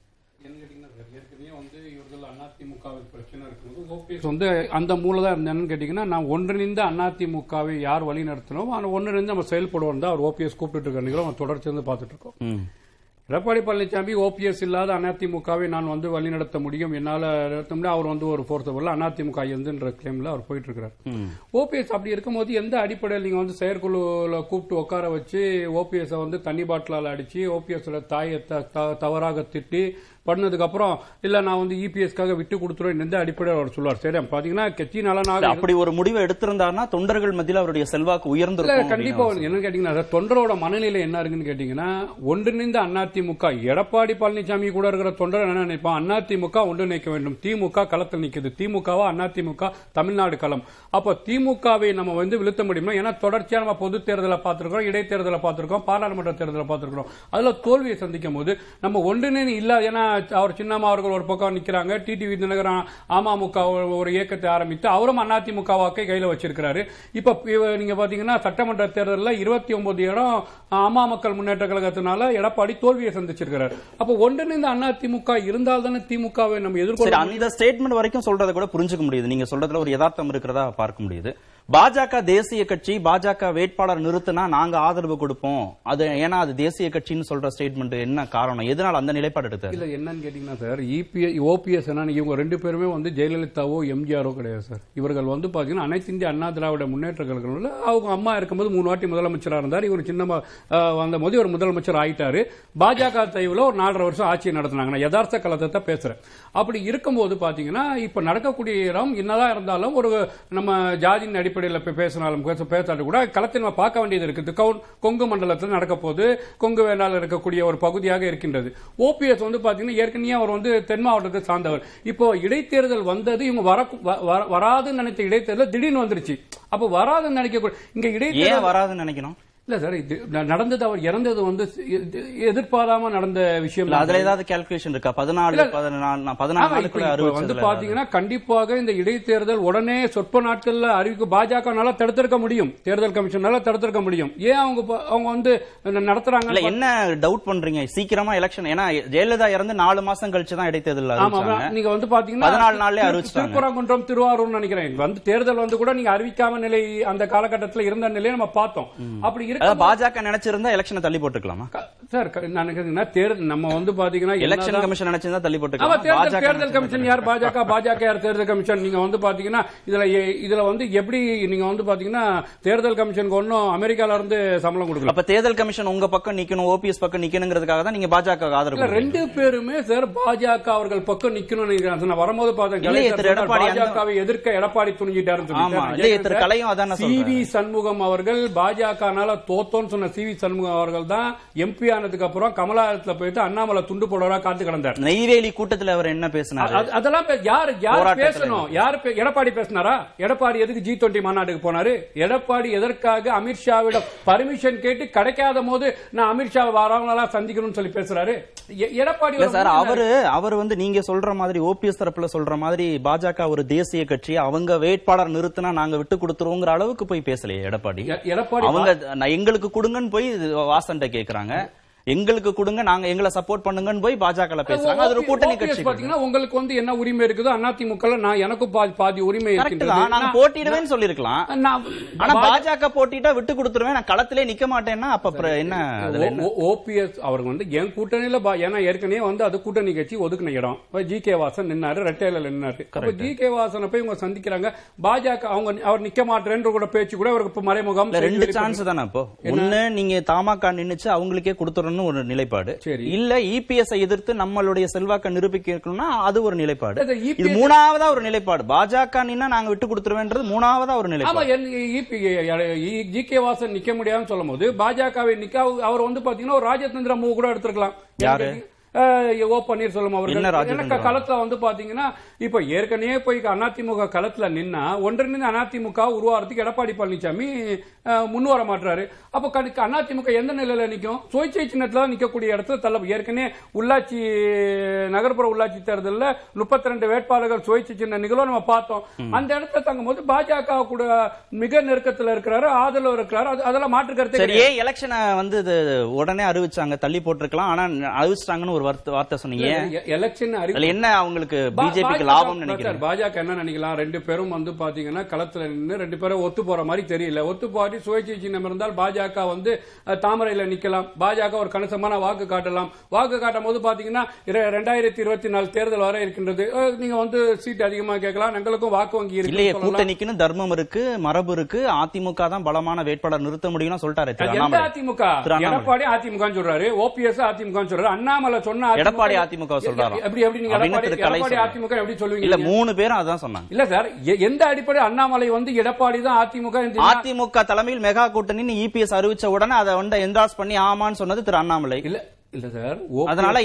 வந்து அந்த மூலம் தான் இருந்தேன்னு கேட்டீங்கன்னா நான் ஒன்றிணைந்த அதிமுகவை யார் வழி நடத்தணும் ஆனால் ஒன்றிணைந்து நம்ம செயல்படுவோம் தான் அவர் ஓபிஎஸ் கூப்பிட்டு இருக்க நிகழ்வு தொடர்ச்சி வந்து பார்த்துட்டு இருக்கோம். எடப்பாடி பழனிசாமி ஓபிஎஸ் இல்லாத அதிமுகவை நான் வந்து வழி நடத்த முடியும். என்னால அவர் வந்து ஒரு வரல அதிமுக எந்துன்ற கிளைம்ல அவர் போயிட்டு இருக்காரு ஓபிஎஸ் அப்படி இருக்கும்போது எந்த அடிப்படையில் நீங்க வந்து செயற்குழுல கூப்பிட்டு உட்கார வச்சு ஓபிஎஸ் வந்து தண்ணி பாட்டிலால் அடிச்சு ஓபிஎஸ் தாயை தவறாக திட்டி பண்ணதுக்கு அப்புறம் இல்ல நான் வந்து இபிஎஸ்க்காக விட்டு கொடுத்துருவேன் எந்த அடிப்படையில் அவர் சொல்லுவார் சரி பாத்தீங்கன்னா கட்சி நலனாக அப்படி ஒரு முடிவை எடுத்திருந்தாருன்னா தொண்டர்கள் மத்தியில் அவருடைய செல்வாக்கு இல்ல உயர்ந்திருக்கும் கண்டிப்பா அப்படின்னு என்ன கேட்டீங்கன்னா தொண்டரோட மனநிலை என்ன இருக்குன்னு கேட்டீங்கன்னா ஒன்றிணைந்த அதிமுக எடப்பாடி பழனிசாமி கூட இருக்கிற தொண்டர் என்ன நினைப்பான்? அதிமுக ஒன்றிணைக்க வேண்டும். திமுக களத்தில் நிக்குது. திமுகவா அதிமுக தமிழ்நாடு களம். அப்ப திமுகவை நம்ம வந்து வீழ்த்த முடியுமா? ஏன்னா தொடர்ச்சியா நம்ம பொது தேர்தலை பார்த்திருக்கோம் இடைத்தேர்தலை பார்த்திருக்கோம் பாராளுமன்ற தேர்தலை பார்த்திருக்கிறோம். அதுல தோல்வியை சந்திக்கும் போது நம்ம ஒன்றிணைந்து இல்ல ஏன்னா அவர் சின்னம்மா அவர்கள் ஒரு பக்கம் நிக்கிறாங்க. டிடிவி தினகரன் அமமுக ஒரு இயக்கத்தை ஆரம்பித்து அவரும் அதிமுக வாக்கை கையில வச்சிருக்கிறாரு. இப்ப நீங்க பாத்தீங்கன்னா சட்டமன்ற தேர்தலில் இருபத்தி ஒன்பது இடம் அம்மா மக்கள் முன்னேற்ற கழகத்தினால எடப்பாடி தோல்வியை சந்திச்சிருக்கிறார். அப்ப ஒன்றிணைந்த அதிமுக இருந்தால் தானே திமுகவை நம்ம எதிர்கொள்ள அந்த ஸ்டேட்மெண்ட் வரைக்கும் சொல்றதை கூட புரிஞ்சுக்க முடியுது. நீங்க சொல்றதுல ஒரு யதார்த்தம் இருக்கிறதா பார்க்க முடியுது. பாஜக தேசிய கட்சி பாஜக வேட்பாளர் நிறுத்தினா நாங்க ஆதரவு கொடுப்போம். அது ஏன்னா அது தேசிய கட்சின்னு சொல்ற ஸ்டேட்மெண்ட் என்ன காரணம்? எதனால அந்த நிலைப்பாடு எடுத்தது இல்ல என்னன்னு கேட்டீங்கன்னா சார் இபிஎஸ் ஓபிஎஸ் என்ன இவங்க ரெண்டு பேருமே வந்து ஜெயலலிதாவோ எம்ஜிஆரோ கிடையாது சார். இவர்கள் வந்து பாத்தீங்கன்னா அனைத்து இந்திய அண்ணா திராவிட முன்னேற்ற கழகங்கள்ல அவங்க அம்மா இருக்கும்போது மூணு வாட்டி முதலமைச்சராக இருந்தார். இவர் சின்ன வந்த போது இவர் முதலமைச்சர் ஆயிட்டாரு. பாஜக தயவுல ஒரு நாலரை வருஷம் ஆட்சி நடத்தினாங்க. நான் யதார்த்த கலத்தை பேசுறேன். அப்படி இருக்கும்போது பாத்தீங்கன்னா இப்ப நடக்கக்கூடிய இடம் என்னதான் இருந்தாலும் ஒரு நம்ம ஜாதியின் அடிப்படையில் பேசினாலும் பேசாட்டு கூட களத்தை நம்ம பார்க்க வேண்டியது இருக்குது கவுன் கொங்கு மண்டலத்தில் நடக்க போது கொங்கு வேணால் இருக்கக்கூடிய ஒரு பகுதியாக இருக்கின்றது. ஓபிஎஸ் வந்து பாத்தீங்கன்னா ஏற்கனவே அவர் வந்து தென் மாவட்டத்தை சார்ந்தவர். இப்போ இடைத்தேர்தல் வந்தது இவங்க வர வ- வராதுன்னு நினைச்ச இடைத்தேர்தல் திடீர்னு வந்துருச்சு. அப்ப வராதுன்னு நினைக்க இங்க இடைத்தேர்தல் வராதுன்னு நினைக்கணும்? இல்ல சார் இது நடந்தது அவர் இறந்தது வந்து எதிர்பாராம நடந்த விஷயம் அதுல ஏதாவது கால்குலேஷன் இருக்கா? பதினாலு வந்து பாத்தீங்கன்னா கண்டிப்பாக இந்த இடைத்தேர்தல் உடனே சொற்ப நாட்கள்ல அறிவிக்க பாஜகனால தடுத்திருக்க முடியும். தேர்தல் கமிஷனால தடுத்திருக்க முடியும். ஏன் அவங்க அவங்க வந்து நடத்துறாங்க என்ன டவுட் பண்றீங்க? சீக்கிரமா எலெக்ஷன் ஏன்னா ஜெயலலிதா இறந்து நாலு மாசம் கழிச்சு தான் இடைத்தேர்தல் நீங்க வந்து பாத்தீங்கன்னா பதினாலு நாள்லயே திரு- அறிவிச்சிட்டாங்க. திருப்பரங்குன்றம் திருவாரூர் நினைக்கிறேன். வந்து தேர்தல் வந்து கூட நீங்க அறிவிக்காம நிலை அந்த காலகட்டத்தில் இருந்த நிலையை நம்ம பார்த்தோம். அப்படி அதாவது பாஜக நினைச்சிருந்தா எலெக்ஷனை தள்ளி போட்டுக்கலாமா? சார் க- நான் நினைக்கிறேன் தேர்தல் நம்ம வந்து பாத்தீங்கன்னா எலெக்ஷன் கமிஷன் நினைச்சிருந்தா தள்ளி போட்டுக்கலாம். தேர்தல் பாஜக கமிஷன் யார்? பாஜக பாஜக யார்? தேர்தல் கமிஷன் நீங்க வந்து பாத்தீங்கன்னா இதுல இதுல வந்து எப்படி நீங்க வந்து பாத்தீங்கன்னா தேர்தல் கமிஷனுக்கு ஒன்னும் அமெரிக்கால இருந்து சம்பளம் கொடுக்கல. அப்ப தேர்தல் கமிஷன் உங்க பக்கம் நிக்கணும் ஓபிஎஸ் பக்கம் நிக்கணுங்கிறதுக்காக தான் நீங்க பாஜக ஆதரவு. ரெண்டு பேருமே சார் பாஜக அவர்கள் பக்கம் நான் வரும்போது பார்த்தேன் பாஜகவை எதிர்க்க எடப்பாடி துணிஞ்சிட்டாருன்னு ஆமா, சொல்லிட்டு இல்லையே, திரு கலையும் அதானே சி வி சொல்றாரு. சண்முகம் அவர்கள் பாஜகனால தோத்தோன்னு சொன்ன சி வி சண்முகம் அவர்கள் தான் எம்பி ஆனதுக்கு அப்புறம் கமலாலயத்துல போயிட்டு அண்ணாமலை துண்டு போடுறா காத்து கிடந்தார். நெய்வேலி கூட்டத்துல அவர் என்ன பேசினாரு? அது- அதெல்லாம் யார் யார் பேசணும்? யார் எடப்பாடி பேசினாரா? எடப்பாடி எதுக்கு ஜி டுவெண்டி மாநாட்டுக்கு போனாரு? எடப்பாடி எதற்காக அமித்ஷாவிடம் பர்மிஷன் கேட்டு கிடைக்காத போது நான் அமித்ஷா வரவங்களெல்லாம் சந்திக்கணும்னு சொல்லி பேசுறாரு? எடப்பாடி சார் அவரு அவர் வந்து நீங்க சொல்ற மாதிரி ஓபிஎஸ் தரப்புல சொல்ற மாதிரி பாஜக ஒரு தேசிய கட்சி அவங்க வேட்பாளர் நிறுத்தினா நாங்க விட்டு கொடுத்துருவோங்கிற அளவுக்கு போய் பேசலையே எடப்பாடி. எடப்பாடி அவங்க எங்களுக்கு கொடுங்கன்னு போய் வாசன்ட்ட கேக்குறாங்க. எங்களுக்கு கொடுங்க நாங்க எங்களை சப்போர்ட் பண்ணுங்கன்னு போய் பாஜக பேசுறாங்க. அது ஒரு கூட்டணி கட்சி பாத்தீங்கன்னா உங்களுக்கு வந்து என்ன உரிமை இருக்குதோ அதிமுக நான் எனக்கும் பாதி உரிமை நாங்க நான்- போட்டிடுவேன்னு சொல்லிருக்கலாம் ஆனா பாஜக போட்டிட்டா விட்டு கொடுத்துருவேன். நான் களத்திலே நிக்க மாட்டேன்னா அப்ப என்ன ஓபிஎஸ் அவங்க வந்து என் கூட்டணியில ஏன்னா ஏற்கனவே வந்து அது கூட்டணி கட்சி ஒதுக்குன இடம். ஜி கே வாசன் நின்னாரு ரெட்டையில நின்னாரு. அப்ப ஜி கே வாசனை போய் இவங்க சந்திக்கிறாங்க. பாஜக அவங்க அவர் நிக்க மாட்டேன்ற கூட பேச்சு கூட அவருக்கு மறைமுகம் ரெண்டு சான்ஸ் தானே இப்போ ஒண்ணு நீங்க தமாக நின்னுச்சு அவங்களுக்கே கொடுத்துறணும் ஒரு நிலைப்பாடு. இல்ல இபிஎஸ் எதிர்த்து நம்மளுடைய செல்வாக்க நிரூபிக்கணும்னா அது ஒரு நிலைப்பாடு. இது மூணாவதா ஒரு நிலைப்பாடு. பாஜக நின்னா நாங்க விட்டு கொடுத்துருவேன்றது மூணாவதா ஒரு நிலைப்பாடு. கே வாசன் நிக்க முடியாதுன்னு சொல்லும் போது பாஜகவை நிக்க அவர் அவர் வந்து பாத்தீங்கன்னா ஒரு ராஜதந்திர மூவ் கூட எடுத்திருக்கலாம். யாரு? ஓ பன்னீர்செல்வம் அவர்கள்? எனக்கு களத்துல வந்து பாத்தீங்கன்னா இப்ப ஏற்கனவே போய் அதிமுக களத்துல நின்னா ஒன்றிணைந்து அதிமுக உருவாகிறதுக்கு எடப்பாடி பழனிசாமி அஹ், முன் வர மாட்டாரு அப்ப கணக்கு அதிமுக எந்த நிலையில நிக்கும்? சுயேட்சை சின்னத்துல நிக்கக்கூடிய இடத்துல தள்ள ஏற்கனவே உள்ளாட்சி நகர்ப்புற உள்ளாட்சி தேர்தலில் முப்பத்தி ரெண்டு வேட்பாளர்கள் சுயேட்சை சின்ன நிகழ்வு நம்ம பார்த்தோம். அந்த இடத்துல தங்கும் போது பாஜக கூட மிக நெருக்கத்துல இருக்கிறாரு ஆதரவு இருக்கிறாரு. அது- அதெல்லாம் மாற்று கருத்து ஏன் எலெக்ஷனை வந்து உடனே அறிவிச்சாங்க தள்ளி போட்டிருக்கலாம் ஆனா அறிவிச்சிட்டாங்கன்னு ஒரு வார்த்தை சொன்னீங்க. எலெக்ஷன் என்ன அவங்களுக்கு பிஜேபிக்கு லாபம் நினைக்கிறேன். பாஜக என்ன நினைக்கலாம்? ரெண்டு பேரும் வந்து பாத்தீங்கன்னா களத்துல நின்று ரெண்டு பேரும் ஒத்து போற மாதிரி தெரியல. ஒத்து போட்டி சுயேட்சை சின்னம் இருந்தால் பாஜக வந்து தாமரையில நிக்கலாம். பாஜக ஒரு கணிசமான வாக்கு காட்டலாம். வாக்கு காட்டும் போது பாத்தீங்கன்னா ரெண்டாயிரத்தி இருபத்தி நாலு தேர்தல் வர இருக்கின்றது. நீங்க வந்து சீட் அதிகமா கேட்கலாம். எங்களுக்கும் வாக்கு வங்கி இருக்கு கூட்டணிக்குன்னு தர்மம் இருக்கு மரபு இருக்கு. அதிமுக தான் பலமான வேட்பாளர் நிறுத்த முடியும்னு சொல்லிட்டாரு அதிமுக. எடப்பாடி அதிமுக சொல்றாரு. ஓபிஎஸ் அதிமுக சொல்றாரு. அண்ணாமலை சொன்ன எடப்பாடி அதிமுக சொல்றாராம். எப்படி எப்படி நீங்க எடப்பாடி சொல்றாரு. அதிமுக எப்படி சொல்லுவீங்க இல்ல? மூணு பேரும் அதான் சொன்னாங்க இல்ல சார் எந்த அடிப்படை அண்ணாமலை வந்து எடப்பாடி தான் அதிமுக அதிமுக தலைமையில் மெகா கூட்டணின்னு இபிஎஸ் அறிவிச்ச உடனே அதை வந்து என்டாஸ் பண்ணி ஆமான்னு சொன்னது திரு அண்ணாமலை இல்ல இல்ல சார் அதனால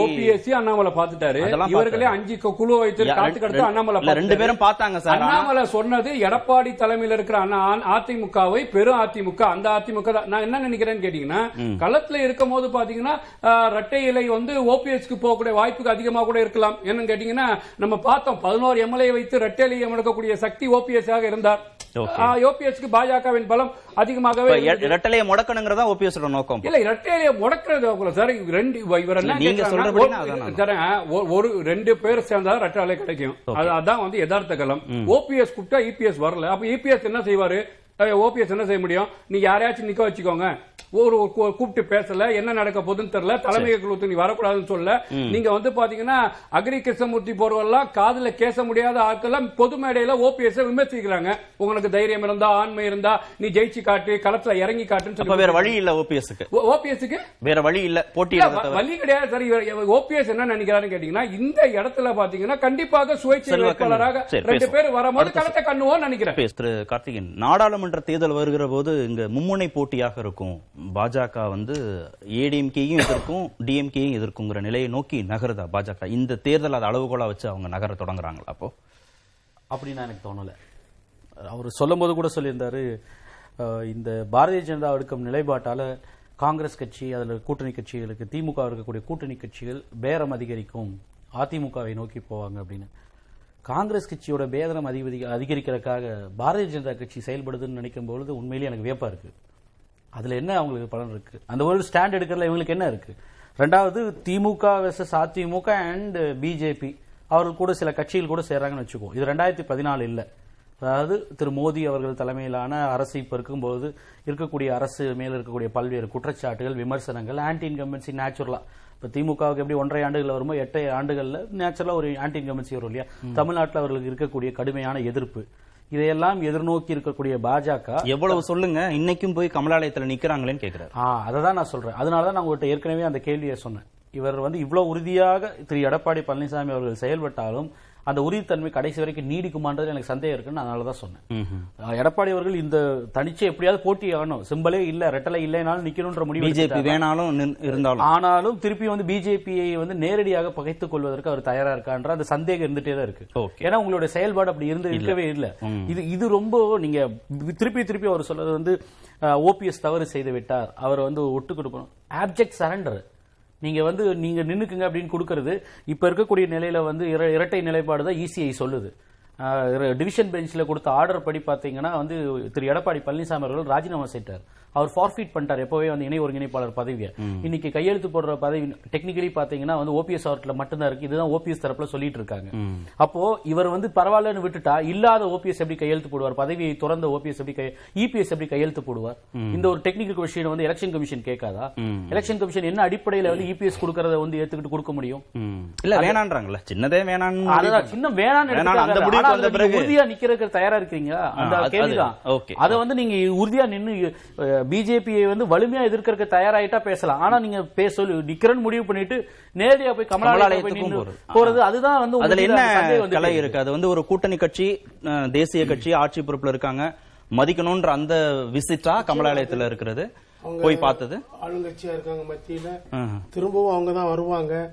ஓபிஎஸ்சி அண்ணாமலை பாத்துட்டாரு இவர்களே. அஞ்சு குழு வைத்து காத்து கடத்த அண்ணாமலை ரெண்டு. பேரும் பார்த்தாங்க சார். அண்ணாமலை சொன்னது எடப்பாடி தலைமையில் இருக்கிற அண்ணா அதிமுகவை பெரும் அதிமுக அந்த அதிமுக நான் என்ன நினைக்கிறேன்னு கேட்டீங்கன்னா களத்துல இருக்கும் போது பாத்தீங்கன்னா இரட்டை இலை வந்து ஓபிஎஸ்க்கு போகக்கூடிய வாய்ப்புக்கு அதிகமா கூட இருக்கலாம் என்னன்னு கேட்டீங்கன்னா நம்ம பார்த்தோம் பதினோரு எம்எல்ஏ வைத்து இரட்டை இலை முடக்கக்கூடிய சக்தி ஓபிஎஸ் ஆக இருந்தார். ஓபிஎஸ்க்கு பாஜகவின் பலம் அதிகமாகவே. இரட்டலையை முடக்கணுங்கிறதா ஓபிஎஸ் நோக்கம் இல்ல இரட்டையிலே முடக்கிறது சார் ரெண்டு நீங்க ஒரு- ரெண்டு பேர் சேர்ந்தா ரெட்டாலே கிடைக்கும். அது அதான் வந்து யதார்த்த களம் ஓபிஎஸ் கூப்பிட்டா இபிஎஸ் வரல. அப்ப இபிஎஸ் என்ன செய்வாரு? ஓபிஎஸ் என்ன செய்ய முடியும்? நீ யாரையாச்சும் நிக்க வச்சுக்கோங்க. ஒரு கூப்பிட்டு பேசல என்ன நடக்க போகுதுன்னு தெரியல. தலைமை குழுத்து நீ வரக்கூடாதுன்னு சொல்ல நீங்க வந்து பாத்தீங்கன்னா அக்ரி கிருஷ்ணமூர்த்தி போறவெல்லாம் காதுல கேச முடியாத ஆட்கள் பொது மேடையில ஓபிஎஸ் விமர்சிக்கிறாங்க. உங்களுக்கு தைரியம் இருந்தா ஆண்மை இருந்தா நீ ஜெயிச்சு காட்டு களத்துல இறங்கி காட்டுன்னு வேற வழி இல்ல ஓபிஎஸ்க்கு? ஓபிஎஸ்க்கு? வேற வழி இல்ல தவிர வழி கிடையாது சார் ஓபிஎஸ் என்ன நினைக்கிறாருன்னு கேட்டீங்கன்னா இந்த இடத்துல பாத்தீங்கன்னா கண்டிப்பாக சுயேட்சை வேட்பாளராக ரெண்டு. பேர் வரும்போது களத்தை கண்ணுவோம் நினைக்கிறேன். திரு கார்த்திகேயன் நாடாளுமன்ற தேர்தல் வருகிற போது இங்க மும்முனை போட்டியாக இருக்கும். பாஜக வந்து ஏடிஎம்கேயும் எதிர்க்கும் டிஎம்கேயும் எதிர்க்குங்கிற நிலையை நோக்கி நகருதா பாஜக? இந்த தேர்தல் அது அளவுகோலா வச்சு அவங்க நகர தொடங்குறாங்களா அப்போ? அப்படின்னு எனக்கு தோணல. அவர் சொல்லும் போது கூட சொல்லியிருந்தாரு இந்த பாரதிய ஜனதா எடுக்கும் நிலைப்பாட்டால காங்கிரஸ் கட்சி அதுல கூட்டணி கட்சிகளுக்கு திமுக இருக்கக்கூடிய கூட்டணி கட்சிகள் பேரம் அதிகரிக்கும். அதிமுகவை நோக்கி போவாங்க அப்படின்னு. காங்கிரஸ் கட்சியோட பேதனம் அதிகரி அதிகரிக்கிறதுக்காக பாரதிய ஜனதா கட்சி செயல்படுதுன்னு நினைக்கும் பொழுது உண்மையிலேயே எனக்கு வியப்பா இருக்கு. அதுல என்ன அவங்களுக்கு பலன் இருக்கு? அந்த ஒரு ஸ்டாண்ட் எடுக்கிறதுல இவங்களுக்கு என்ன இருக்கு? ரெண்டாவது DMK versus AIADMK and BJP அவர்கள் கூட சில கட்சிகள் கூட சேர்றாங்கன்னு வச்சுக்கோ. இது ரெண்டாயிரத்தி பதினாலு இல்ல. அதாவது திரு மோடி அவர்கள் தலைமையிலான அரசு இப்ப இருக்கும்போது இருக்கக்கூடிய அரசு மேல இருக்கக்கூடிய பல்வேறு குற்றச்சாட்டுகள் விமர்சனங்கள் ஆன்டி இன்கம்பன்சி நேச்சுரலா இப்ப திமுகவுக்கு எப்படி ஒன்றரை ஆண்டுகள் வருமோ எட்டு ஆண்டுகள்ல நேச்சுரலா ஒரு ஆன்டி இன்கம்பன்சி வரும் இல்லையா? தமிழ்நாட்டில் அவர்களுக்கு இருக்கக்கூடிய கடுமையான எதிர்ப்பு. இதையெல்லாம் எதிர்நோக்கி இருக்கக்கூடிய பாஜக எவ்வளவு சொல்லுங்க இன்னைக்கும் போய் கமலாலயத்துல நிக்கிறாங்களேன்னு கேக்குறாரு. ஆ அதை தான் நான் சொல்றேன். அதனால தான் நான் உங்கள்கிட்ட ஏற்கனவே அந்த கேள்வியை சொன்னேன். இவர் வந்து இவ்வளவு உறுதியாக திரு எடப்பாடி பழனிசாமி அவர்கள் செயல்பட்டாலும் அந்த உறுதித்தன்மை கடைசி வரைக்கும் நீடிக்குமான்றது எனக்கு சந்தேகம் இருக்குன்னு அதனால தான் சொன்னேன். எடப்பாடி அவர்கள் இந்த தனிச்சு எப்படியாவது போட்டி ஆகணும் சிம்பலே இல்ல ரெட்டலை இல்லைனாலும் நிக்கணும்ன்ற முடிவு பிஜேபி. வேணாலும் இருந்தாலும். ஆனாலும் திருப்பி வந்து பிஜேபியை வந்து நேரடியாக பகைத்துக் கொள்வதற்கு அவர் தயாரா இருக்கான்ற அந்த சந்தேகம் இருந்துட்டே தான் இருக்கு. ஏன்னா உங்களுடைய செயல்பாடு அப்படி இருந்து இருக்கவே இல்ல. இது இது ரொம்ப நீங்க திருப்பி திருப்பி அவர் சொல்றது வந்து ஓபிஎஸ் தவறு செய்து விட்டார். அவர் வந்து ஒட்டு கொடுக்கணும் ஆப்ஜெக்ட் சரண்டர் நீங்க வந்து நீங்க நின்னுக்குங்க அப்படின்னு கொடுக்கறது இப்ப இருக்கக்கூடிய நிலையில வந்து இர- இரட்டை நிலைப்பாடு தான் இசிஐ சொல்லுது. டிவிஷன் பெஞ்ச்ல கொடுத்த ஆர்டர் படி பாத்தீங்கன்னா வந்து திரு எடப்பாடி பழனிசாமி அவர்கள் ராஜினாமா செய்தார். அவர் ஃபார்ஃபீட் பண்ணிட்டார். எப்பவே வந்து இணை ஒருங்கிணைப்பாளர் பதவியை. இன்னைக்கு கையெழுத்து போடுற பதவி டெக்னிக்கலி பாத்தீங்கன்னா வந்து ஓபிஎஸ் அவர்கிட்ட மட்டும்தான் இருக்கு. இதுதான் ஓபிஎஸ் தரப்புல சொல்லிட்டு இருக்காங்க. அப்போ இவர் வந்து பரவாயில்லன்னு விட்டுட்டா இல்லாத ஓபிஎஸ் எப்படி கையெழுத்து போடுவார்? பதவியை துறந்த ஓபிஎஸ் எப்படி இபிஎஸ் எப்படி கையெழுத்து போடுவார்? இந்த ஒரு டெக்னிக்கல் கொஸ்டின் வந்து எலெக்ஷன் கமிஷன் கேட்காதா? எலெக்ஷன் கமிஷன் என்ன அடிப்படையில வந்து இபிஎஸ் கொடுக்கறத வந்து ஏத்துக்கிட்டு கொடுக்க முடியும். இல்ல வேணான்றாங்கல்ல. சின்னதே வேணான்னு அதுதான் சின்ன வேணான்னு ஆனா வந்த பிறகு- உறுதியா நிக்கிறதுக்கு தயாரா இருக்கீங்க அந்த கேள்விதான். அது- வந்து நீங்க உறுதியா நின்னு பிஜேபியை வந்து வலிமையா எதிர்க்கிறதுக்கு தயாராயிட்டா பேசலாம். ஆனா நீங்க பேச நிக்கிறேன்னு முடிவு பண்ணிட்டு நேரடியா போய் கமலாலயத்துக்கு போய் கமலாலயத்துக்கும் போறது. அதுதான் வந்து அதுல என்ன கலை. இருக்கு? அது வந்து ஒரு கூட்டணி கட்சி தேசிய கட்சி ஆட்சி பொறுப்புல இருக்காங்க. மதிக்கணும்ன்ற அந்த விசிட்டா கமலாலயத்துல இருக்கிறது. போய் பார்த்தது. ஆளுங்கட்சியா இருக்காங்க மத்தியில. திரும்பவும் அவங்க தான் வருவாங்க.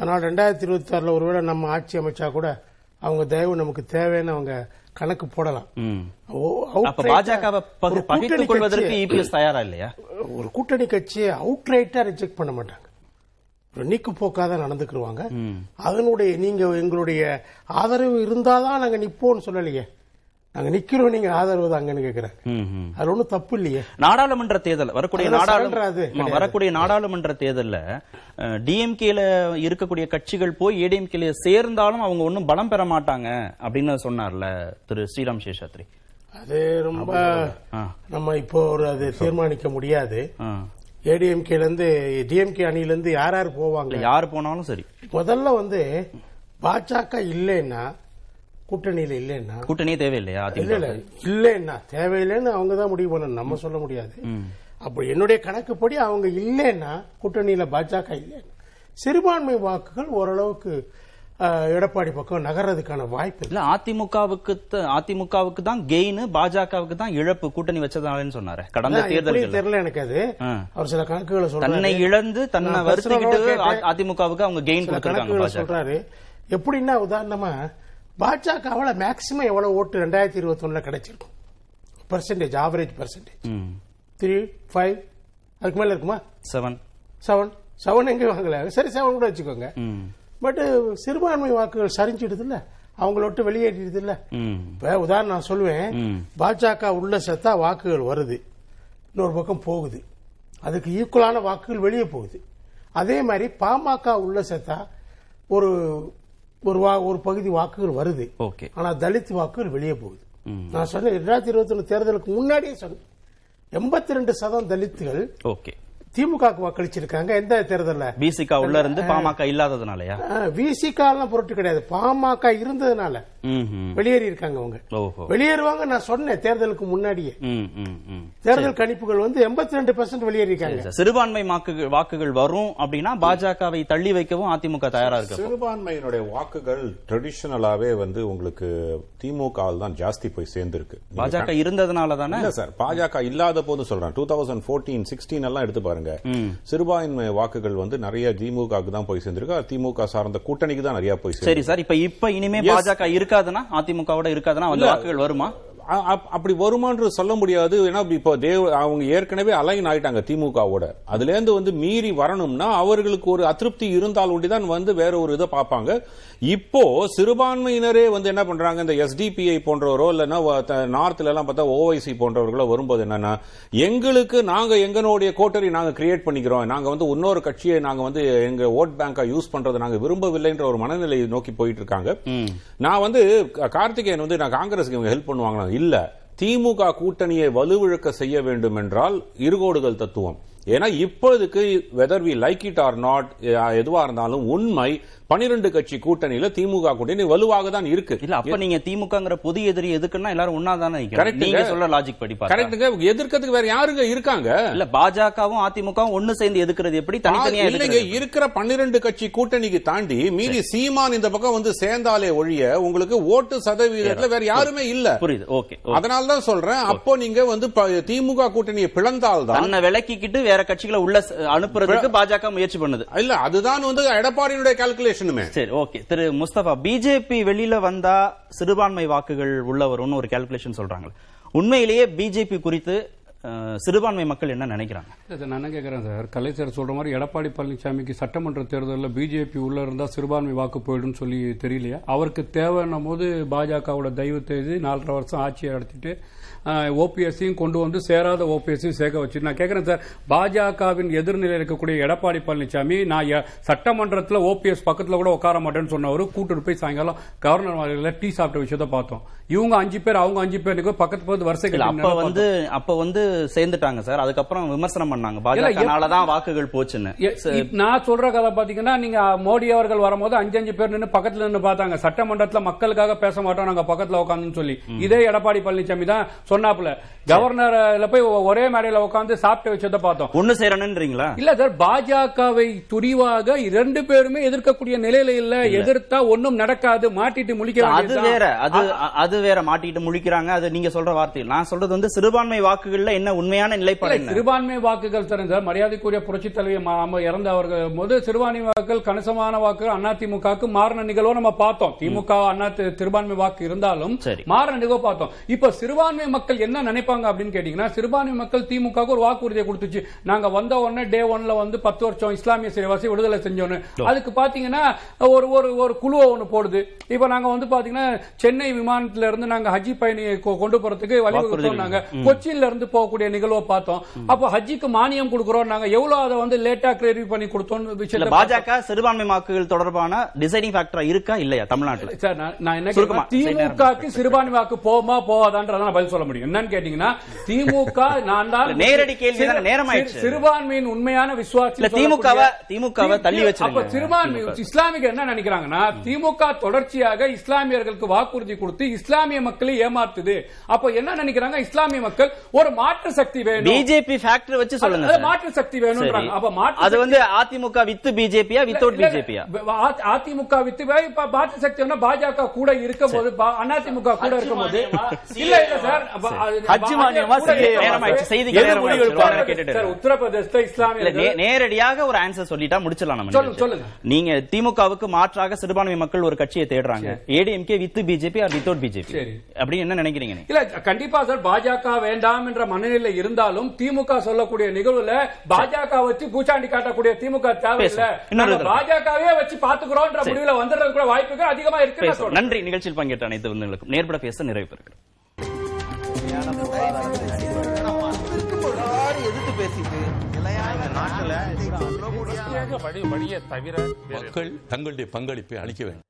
ஆனால் ரெண்டாயிரத்தி இருபத்தி ஆறுல ஒருவேளை நம்ம ஆட்சி அமைச்சா கூட அவங்க தயவு நமக்கு தேவைன்னு அவங்க கணக்கு போடலாம். இபிஎஸ் தயாரா இல்லையா? ஒரு கூட்டணி கட்சியை அவுட்ரைட்டா ரிஜெக்ட் பண்ண மாட்டாங்க. ஒரு நீக்கு போக்காக தான் நடந்துக்கிருவாங்க அதனுடைய நீங்க எங்களுடைய ஆதரவு இருந்தாதான் நாங்க நிப்போம்னு சொல்லலையே. நாங்க நிக்கிறோம் நீங்க ஆதரவு தாங்கன்னு கேக்குறாங்க. அது ஒண்ணும் தப்பு இல்லையே. நாடாளுமன்ற தேர்தல் வரக்கூடிய நாடாளுமன்ற. வரக்கூடிய நாடாளுமன்ற தேர்தல்ல டிஎம்கேல இருக்கக்கூடிய கட்சிகள் போய் ஏடிஎம்கேல சேர்ந்தாலும் அவங்க ஒன்னும் பலம் பெற மாட்டாங்க அப்படின்னு சொன்னார்ல திரு ஸ்ரீராம் சேஷாத்ரி. அது ரொம்ப. நம்ம இப்போ ஒரு அது தீர்மானிக்க முடியாது. ஏடிஎம்கேல இருந்து டிஎம்கே அணியில இருந்து யார் யார் போவாங்க? யாரு போனாலும் சரி. முதல்ல வந்து பாஜக இல்லைன்னா கூட்டணியில இல்லைன்னா கூட்டணியே தேவையில்லையா இல்ல இல்ல இல்லைன்னா தேவையில்லைன்னு அவங்க தான் முடிவு பண்ணணும். நம்ம சொல்ல முடியாது. அப்படி என்னுடைய கணக்குப்படி அவங்க இல்லைன்னா கூட்டணியில பாஜக இல்லைன்னா சிறுபான்மை வாக்குகள் ஓரளவுக்கு எடப்பாடி பக்கம் நகர்றதுக்கான வாய்ப்பு. இல்ல அதிமுகவுக்கு அதிமுகவுக்கு தான் கெயின் பாஜகவுக்கு தான் இழப்பு கூட்டணி வச்சதாலன்னு சொன்னாரு. கடந்த தேர்தல்கள் தெரியல எனக்கு அது. அவர் சில கணக்குகளை தன்னை சொல்றாரு இழந்து தன்னை வருத்திக்கிட்டு அதிமுகவுக்கு அவங்க கெயின் கணக்குகளை சொல்றாரு. எப்படின்னா உதாரணமா பாஜகவால மேக்சிமம் எவ்வளவு ஓட்டு ரெண்டாயிரத்தி இருபத்தி ஒண்ணுல கிடைச்சிருக்கும் percentage average percentage three five அதுக்கு மேல இருக்குமா? செவன் செவன் செவன் எங்க வாங்கல. சரி செவன் கூட வச்சுக்கோங்க. பட் சிறுபான்மை வாக்குகள் சரிஞ்சிடுது இல்ல அவங்கள விட்டு வெளியேறிடுது இல்ல இப்ப உதாரணம் நான் சொல்லுவேன். பாஜக உள்ள செத்தா வாக்குகள் வருது. இன்னொரு பக்கம் போகுது. அதுக்கு ஈக்குவலான வாக்குகள் வெளியே போகுது. அதே மாதிரி பாமக உள்ள செத்தா ஒரு ஒரு வா ஒரு பகுதி வாக்குகள் வருது. ஓகே ஆனா தலித் வாக்குகள் வெளியே போகுது. நான் சொன்னேன் ரெண்டாயிரத்தி இருபத்தி ஒண்ணு தேர்தலுக்கு முன்னாடியே சொன்னேன். எண்பத்தி ரெண்டு சதம் தலித்துகள் ஓகே திமுக வாக்களிச்சிருக்காங்க எந்த தேர்தல்ல? பிசிகா உள்ள இருந்து பாமக இல்லாததுனாலயா? விசிகாலாம் பொருட்டு கிடையாது. பாமக இருந்ததுனால. வெளியேறி இருக்காங்க அவங்க. வெளியேறுவாங்க நான் சொன்னேன் தேர்தலுக்கு முன்னாடியே. தேர்தல் கணிப்புகள் வந்து எண்பத்தி ரெண்டு பெர்சென்ட் வெளியேறி இருக்காங்க சரி, சிறுபான்மை வாக்குகள் வாக்குகள் வரும் அப்படின்னா பாஜகவை தள்ளி வைக்கவும் அதிமுக தயாரா இருக்கு. சிறுபான்மையினுடைய வாக்குகள் ட்ரெடிஷனலாவே வந்து உங்களுக்கு திமுக தான் ஜாஸ்தி போய் சேர்ந்திருக்கு. பாஜக இருந்ததுனால தானே? இல்ல சார் பாஜக இல்லாத போது சொல்றேன். டூ தௌசண்ட் ஃபோர்டீன் சிக்ஸ்டீன் எல்லாம் எடுத்து பாருங்க. சிறுபான்மை வாக்குகள் வந்து நிறைய திமுகவுக்கு தான் போய் சேர்ந்திருக்கு. திமுக சார்ந்த கூட்டணிக்கு தான் நிறைய போய் சரி சார் இப்ப இப்ப இனிமே. பாஜக இருக்காதுன்னா அதிமுகவோட இருக்காதுன்னா இல்ல. வாக்குகள் வருமா? அப்படி வருமான்று சொல்ல முடியாது. ஏன்னா இப்போ தேவ அவங்க ஏற்கனவே அலைன் ஆயிட்டாங்க திமுகவோட. அதுல இருந்து வந்து மீறி வரணும்னா அவர்களுக்கு ஒரு அதிருப்தி இருந்தால் ஒண்டிதான் வந்து வேற ஒரு இதை பார்ப்பாங்க. இப்போ சிறுபான்மையினரே வந்து என்ன பண்றாங்க? இந்த எஸ்டிபிஐ போன்றவரோ இல்லைன்னா நார்த்ல எல்லாம் பார்த்தா ஓவைசி போன்றவர்களோ வரும்போது என்னன்னா எங்களுக்கு நாங்க எங்களுடைய கோட்டரி நாங்க கிரியேட் பண்ணிக்கிறோம். நாங்க வந்து இன்னொரு கட்சியை நாங்க வந்து எங்க ஓட் பேங்கா யூஸ் பண்றதை நாங்க விரும்பவில்லைன்ற ஒரு மனநிலையை நோக்கி போயிட்டு இருக்காங்க நான் வந்து கார்த்திகேயன் வந்து நான் காங்கிரஸுக்கு இவங்க ஹெல்ப் பண்ணுவாங்களா? இல்ல. திமுக கூட்டணியை வலுவிழக்க செய்ய வேண்டும் என்றால் இருகோடுகள் தத்துவம். ஏன்னா இப்போதைக்கு whether we like it or not எதுவா இருந்தாலும் உண்மை பனிரெண்டு கட்சி கூட்டணியில திமுக கூட்டணி வலுவாக தான் இருக்கு. இல்ல அப்ப நீங்க திமுகங்கிற பொது எதிரி எதுக்குன்னா எல்லாரும் ஒன்னா தானே நீங்க ங்க. சொல்ற லாஜிக் படி பார்த்தா. கரெக்டுங்க எதிர்க்கிறதுக்கு வேற யாருங்க இருக்காங்க? இல்ல பாஜகவும் அதிமுகவும் ஒண்ணு சேர்ந்து எதுக்குறது? எப்படி தனித்தனியா இல்லைங்க இருக்கிற பன்னிரண்டு கட்சி கூட்டணிக்கு தாண்டி மீதி சீமான் இந்த பக்கம் வந்து சேர்ந்தாலே ஒழிய உங்களுக்கு ஓட்டு சதவீதத்துல வேற யாருமே இல்ல. புரியுது. ஓகே அதனால தான் சொல்றேன். அப்போ நீங்க வந்து திமுக கூட்டணியை பிளந்தால்தான் தன்னை விலக்கிக்கிட்டு வேற கட்சிகளை உள்ள அனுப்புறதுக்கு பாஜக முயற்சி பண்ணுது. இல்ல அதுதான் வந்து எடப்பாடியினுடைய கால்குலேஷனுமே சரி ஓகே. திரு முஸ்தபா பிஜேபி வெளியில வந்தா சிறுபான்மை வாக்குகள் உள்ளவரும்னு ஒரு கால்குலேஷன் சொல்றாங்க உண்மையிலேயே பிஜேபி குறித்து சிறுபான்மை மக்கள் என்ன நினைக்கிறாங்க? இதை நான் என்ன கேட்குறேன் சார்? கலைஞர் சொல்ற மாதிரி எடப்பாடி பழனிசாமிக்கு சட்டமன்ற தேர்தலில் பிஜேபி உள்ள இருந்தா சிறுபான்மை வாக்கு போயிடும்னு சொல்லி தெரியலையா? அவருக்கு தேவைன்னும் போது பாஜகவோட தயவு செய்து நாலரை வருஷம் ஆட்சியை நடத்திட்டு ஓபிஎஸ்சியும் கொண்டு வந்து சேராத ஓபிஎஸ்சியும் சேர்க்க வச்சு நான் கேட்கிறேன் சார் பாஜகவின் எதிர்நிலை இருக்கக்கூடிய எடப்பாடி பழனிசாமி நான் சட்டமன்றத்துல ஓபிஎஸ் பக்கத்துல கூட உட்கார மாட்டேன்னு சொன்னவர் கூட்டிட்டு போய் சாயங்காலம் கவர்னர் மாளிகையில் டீ சாப்பிட்ட விஷயத்த பார்த்தோம். இவங்க அஞ்சு பேர் அவங்க அஞ்சு பேர் நிக்க பக்கத்து பக்கத்து வரிசை அப்ப வந்து அப்ப வந்து சேர்ந்துட்டாங்க சார். அதுக்கப்புறம் விமர்சனம் பண்ணாங்க. பாஜகனால தான் வாக்குகள் போச்சுன்னு. நான் சொல்ற கதை பாத்தீங்கன்னா நீங்க மோடி அவர்கள் வரும்போது அஞ்சு அஞ்சு பேர் நின்னு பக்கத்துல நின்னு பார்த்தாங்க. சட்டமன்றத்துல மக்களுக்காக பேச மாட்டோம் நாங்க பக்கத்துல உட்காந்துன்னு சொல்லி. இதே எடப்பாடி பழனிசாமி தான் சொன்னாப்புல. கவர்னர்ல போய் ஒரே மேடையில உட்காந்து சாப்பிட்டு வச்சதை பார்த்தோம். ஒண்ணு சேரணுன்றீங்களா? இல்ல சார் பாஜகவை துணிவாக இரண்டு பேருமே எதிர்க்கக்கூடிய நிலையில இல்ல. எதிர்த்தா ஒண்ணும் நடக்காது மாட்டிட்டு முழிக்க அது. வேற. அது அது வேற. மாட்டிட்டு முழிக்கிறாங்க. அது நீங்க சொல்ற வார்த்தை நான் சொல்றது வந்து சிறுபான்மை வாக்குகள்ல என்ன உண்மையான நிலைப்பாடு என்ன? சிறுபான்மை வாக்குகள் தரும் சார் மரியாதைக்குரிய புரட்சி தலைவி இறந்த அவர்கள் போது சிறுபான்மை வாக்குகள் கணிசமான வாக்குகள் அதிமுகவுக்கு மாறின நிகழ்வு நம்ம பார்த்தோம். திமுக அண்ணா சிறுபான்மை வாக்கு இருந்தாலும். மாறின நிகழ்வு பார்த்தோம். இப்ப சிறுபான்மை மக்கள் என்ன நினைப்பாங்க அப்படின்னு கேட்டீங்கன்னா சிறுபான்மை மக்கள் திமுக ஒரு வாக்குறுதியை கொடுத்துச்சு. நாங்க வந்த உடனே டே ஒன்ல வந்து பத்து வருஷம் இஸ்லாமிய சிறைவாசி விடுதலை செஞ்சோன்னு. அதுக்கு பாத்தீங்கன்னா ஒரு ஒரு ஒரு குழுவை ஒண்ணு போடுது. இப்ப நாங்க வந்து பாத்தீங்கன்னா சென்னை விமானத்துல இருந்து நாங்க ஹஜ்ஜி பயணியை கொண்டு போறதுக்கு வழிவகுத்தோம் நாங்க. கொச்சின்ல இருந்து போகக்கூடிய நிகழ்வை பார்த்தோம். அப்போ ஹஜ்ஜிக்கு மானியம் கொடுக்கிறோம் நாங்க. எவ்வளவு அதை வந்து லேட்டா கிளியர் பண்ணி கொடுத்தோம் இல்ல விஷயத்தை பாஜக சிறுபான்மை வாக்குகள் தொடர்பான டிசைடிங் ஃபேக்டரா இருக்கா இல்லையா தமிழ்நாட்டுல? சார் நான் என்ன திமுகக்கு சிறுபான்மை வாக்கு போமா போகாதான்றத நான் பதில் சொல்ல முடியும். என்னன்னு கேட்டீங்கன்னா திமுக நான் தான் நேரடி கேள்வி நேரம். சிறுபான்மையின் உண்மையான விசுவாசி இல்ல, திமுகவை- திமுகவை தள்ளி வச்சிருங்க. அப்ப சிறுபான்மை திமுக. இஸ்லாமியர்கள் என்ன நினைக்கிறாங்கன்னா திமுக தொடர்ச்சியாக இஸ்லாமியர்களுக்கு வாக்குறுதி கொடுத்து இஸ்லாமிய மக்களை ஏமாத்துது. அப்ப என்ன நினைக்கிறாங்க இஸ்லாமிய மக்கள் ஒரு மாற்று மாற்று சக்தி வேணும். பிஜேபி ஃபேக்டர் வச்சு சொல்லுங்க. மாற்று சக்தி வேணும்ன்றாங்க. அப்ப மாற்று அது வந்து அதிமுக வித்து பிஜேபியா வித்தவுட் பிஜேபியா அதிமுக வித்து வே- இப்ப மாற்று சக்தி பாஜக கூட இருக்கும் போது அதிமுக கூட இருக்கும் போது இல்ல இல்ல சார். ஹஜ் மானியமா? கேட்டுட்டு சார். உத்தரப்பிரதேச இஸ்லாமிய நேரடியாக ஒரு ஆன்சர் சொல்லிட்டா முடிச்சிடலாம் நம்ம சொல்லுங்க. நீங்க திமுகவுக்கு மாற்றாக சிறுபான்மை மக்கள் ஒரு கட்சியை தேடுறாங்க. ADMK with BJP or without BJP சரி. அப்படி என்ன நினைக்கிறீங்க இல்ல கண்டிப்பா சார் பாஜக வேண்டாம் என்ற மனநிலை இருந்தாலும் திமுக சொல்லக்கூடிய நிகழ்வுல பாஜக வச்சு பூச்சாண்டி காட்டக்கூடிய திமுக தேவையில்லை. பாஜகவே வச்சு பாத்துக்கிறோம்ன்ற முடிவுல வந்துடுறது கூட வாய்ப்புகள் அதிகமா இருக்கு. நன்றி. நிகழ்ச்சியில் பங்கேற்ற அனைத்து விருந்துகளுக்கும் நேர்பட பேச நிறைவு முடியாத மக்கள் தங்களுடைய பங்களிப்பை அளிக்க வேண்டும்.